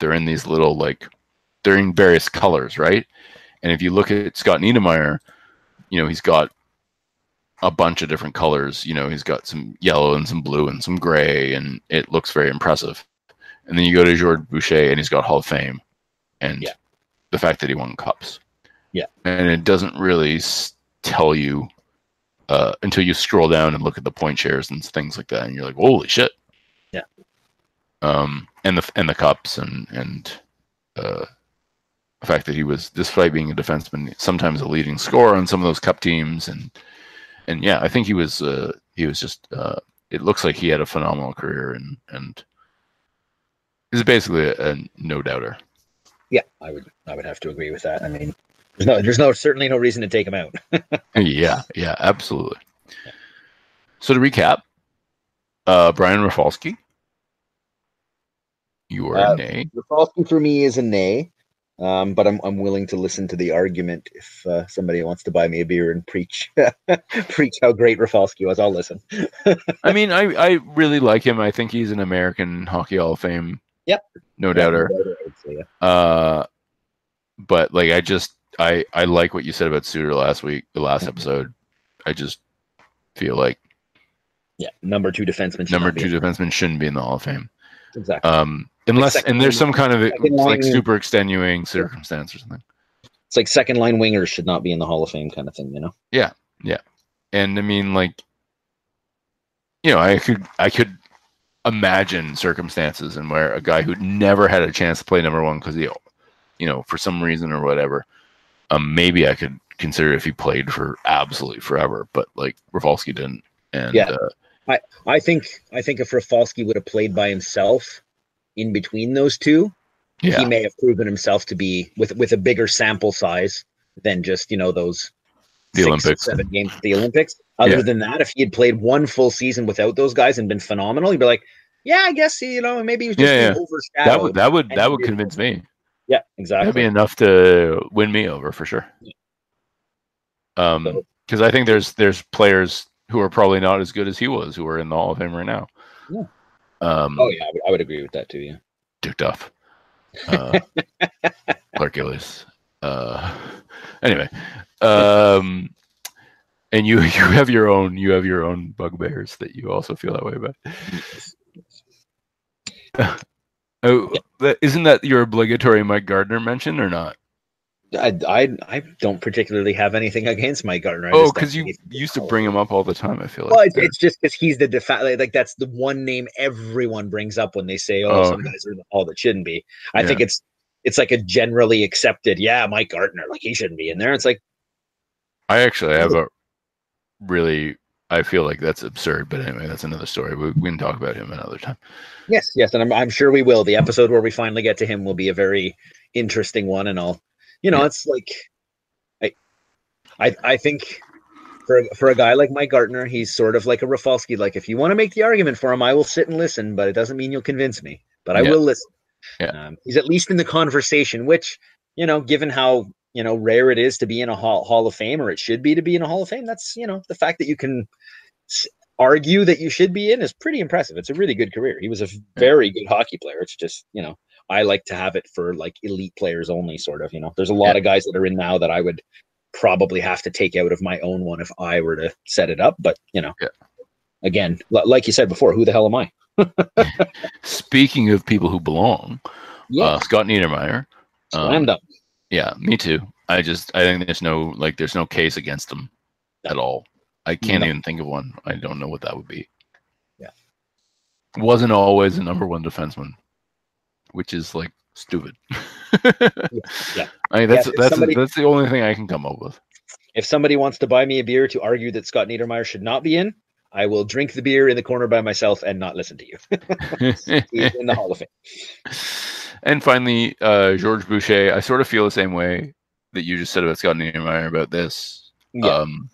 they're in these little like, they're in various colors, right? And if you look at Scott Niedermayer, you know, he's got a bunch of different colors. You know, he's got some yellow and some blue and some gray, and it looks very impressive. And then you go to George Boucher, and he's got Hall of Fame, and Yeah. the fact that he won cups. Yeah. and it doesn't really tell you uh, until you scroll down and look at the point shares and things like that, and you're like, "Holy shit!" Yeah. Um, and the and the cups and and uh, the fact that he was, despite being a defenseman, sometimes a leading scorer on some of those cup teams, and and yeah, I think he was uh, he was just. Uh, it looks like he had a phenomenal career, and and he's basically a, a no doubter. Yeah, I would I would have to agree with that. I mean, there's no there's no certainly no reason to take him out. [laughs] yeah, yeah, absolutely. So to recap, uh, Brian Rafalski, you are Uh, a nay. Rafalski for me is a nay, um, but I'm I'm willing to listen to the argument if uh, somebody wants to buy me a beer and preach [laughs] preach how great Rafalski was. I'll listen. [laughs] I mean, I I really like him. I think he's an American Hockey Hall of Fame. Yep. no doubter. So, yeah. Uh, but like I just I I like what you said about Suter last week, the last Mhm. episode. I just feel like yeah, number two defenseman. number two defenseman shouldn't be in the Hall of Fame. Exactly. Um, unless second and there's some kind of like super extenuating circumstance or something. it's like second line wingers should not be in the Hall of Fame kind of thing. You know. Yeah, yeah. And I mean, like, you know, I could I could imagine circumstances and where a guy who never had a chance to play number one because he, you know, for some reason or whatever, um, maybe I could consider if he played for absolutely forever, but like Rafalski didn't, and Yeah. uh, I I think I think if Rafalski would have played by himself in between those two, yeah, he may have proven himself to be with with a bigger sample size than just you know those The six, Olympics. seven games at the Olympics. Other Yeah. than that, if he had played one full season without those guys and been phenomenal, he'd be like, yeah, I guess he, you know maybe he was just Yeah, being overshadowed. that would that would that would convince me. yeah, exactly. That'd be enough to win me over for sure. Um, because I think there's there's players who are probably not as good as he was who are in the Hall of Fame right now. Yeah. Um, oh yeah, I would, I would agree with that too. Yeah. Duke Duff, uh, [laughs] Clark Gillies, Uh, anyway, um, and you you have your own you have your own bugbears that you also feel that way about. [laughs] oh, that, isn't that your obligatory Mike Gartner mention or not? I, I I don't particularly have anything against Mike Gartner. I Oh, because you used to bring him up all the time. I feel like. Well, it's, it's just because he's the defa- like, like that's the one name everyone brings up when they say, "Oh, Oh, some guys are hall that shouldn't be." I Yeah. think it's it's like a generally accepted. Yeah, Mike Gartner, like he shouldn't be in there. It's like I actually have a really. I feel like that's absurd, but anyway, that's another story. We, we can talk about him another time. yes, yes, and I'm I'm sure we will. The episode where we finally get to him will be a very interesting one, and I'll, you know, it's like, I, I I think. For, for a guy like Mike Gartner, he's sort of like a Rafalski. Like, if you want to make the argument for him, I will sit and listen, but it doesn't mean you'll convince me. But I Yeah. will listen. Yeah. Um, he's at least in the conversation, which, you know, given how, you know, rare it is to be in a hall, hall of Fame, or it should be to be in a Hall of Fame, that's, you know, the fact that you can s- argue that you should be in is pretty impressive. It's a really good career. He was a very good hockey player. It's just, you know, I like to have it for like elite players only, sort of. You know, there's a lot Yeah. of guys that are in now that I would probably have to take out of my own one if I were to set it up. But, you know, Yeah. again, li- like you said before, who the hell am I? [laughs] Speaking of people who belong, uh, Scott Niedermayer. um, slammed up. Yeah, me too. I just I think there's no like there's no case against him at all. I can't No. even think of one. I don't know what that would be. Yeah. Wasn't always a number one defenseman, which is like stupid. [laughs] yeah. I mean, that's if that's somebody- that's the only thing I can come up with. If somebody wants to buy me a beer to argue that Scott Niedermayer should not be in, I will drink the beer in the corner by myself and not listen to you. [laughs] He's in the Hall of Fame. and finally, uh, Georges Boucher. I sort of feel the same way that you just said about Scott Niedermayer about this. Yeah. Um,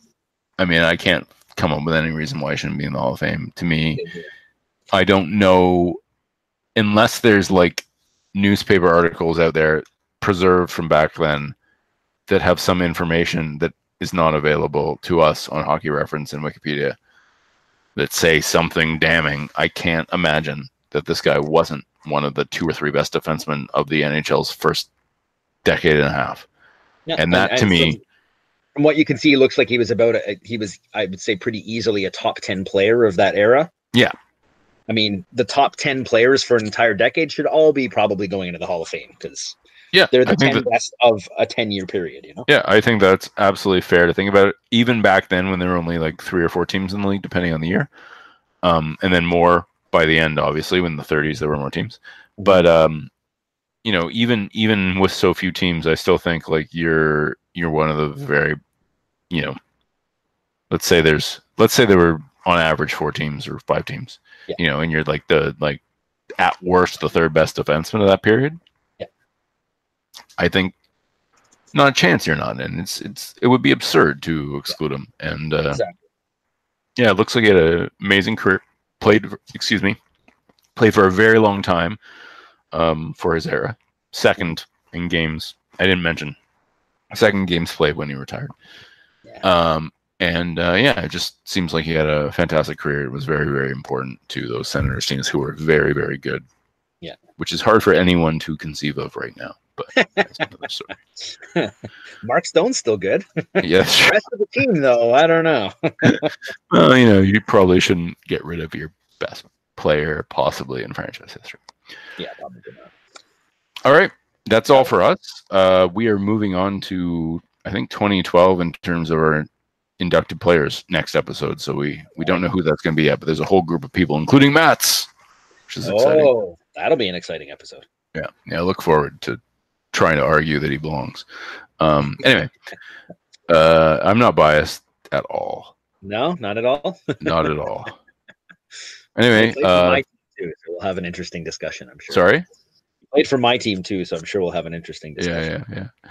I mean, I can't come up with any reason why I shouldn't be in the Hall of Fame. To me, I don't know unless there's like newspaper articles out there preserved from back then that have some information that is not available to us on Hockey Reference and Wikipedia that say something damning. I can't imagine that this guy wasn't one of the two or three best defensemen of the NHL's first decade and a half. Yeah, And that to me- from, what you can see, looks like he was about a, he was I would say pretty easily a top ten player of that era. Yeah. I mean, the top ten players for an entire decade should all be probably going into the Hall of Fame because Yeah, they're the think ten that- best of a ten year period. You know. Yeah, I think that's absolutely fair to think about it. Even back then, when there were only like three or four teams in the league, depending on the year, um, and then more by the end, obviously, when in the 30s there were more teams. But um, you know, even even with so few teams, I still think like you're you're one of the very, you know, let's say there's let's say there were on average four teams or five teams, Yeah. you know, and you're like the like at worst the third best defenseman of that period. Yeah. I think not a chance you're not in. It's it's it would be absurd to exclude him. And uh, Exactly. yeah, it looks like he had an amazing career. Played, excuse me, played for a very long time um, for his era. Second in games. I didn't mention second games played when he retired. Yeah. Um, and uh, yeah, it just seems like he had a fantastic career. It was very, very important to those Senators teams who were very, very good. Yeah. Which is hard for anyone to conceive of right now. But [laughs] that's another story. [laughs] Mark Stone's still good. [laughs] Yeah, The rest of the team, though, I don't know. Well, you know, you probably shouldn't get rid of your best player possibly in franchise history. yeah, probably not. All right, that's all for us. Uh, we are moving on to I think 2012 in terms of our inducted players next episode. So we we don't know who that's going to be yet, but there's a whole group of people, including Matt's, which is exciting. Oh, that'll be an exciting episode. Yeah, yeah. I look forward to trying to argue that he belongs. Um, anyway, uh, I'm not biased at all, No, not at all. [laughs] not at all. Anyway, uh, too, so we'll have an interesting discussion. I'm sure. sorry. He played for my team too, so I'm sure we'll have an interesting discussion. Yeah, yeah, yeah.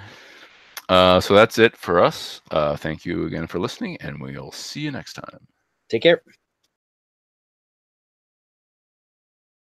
Uh, so that's it for us. Uh, thank you again for listening, and we'll see you next time. Take care.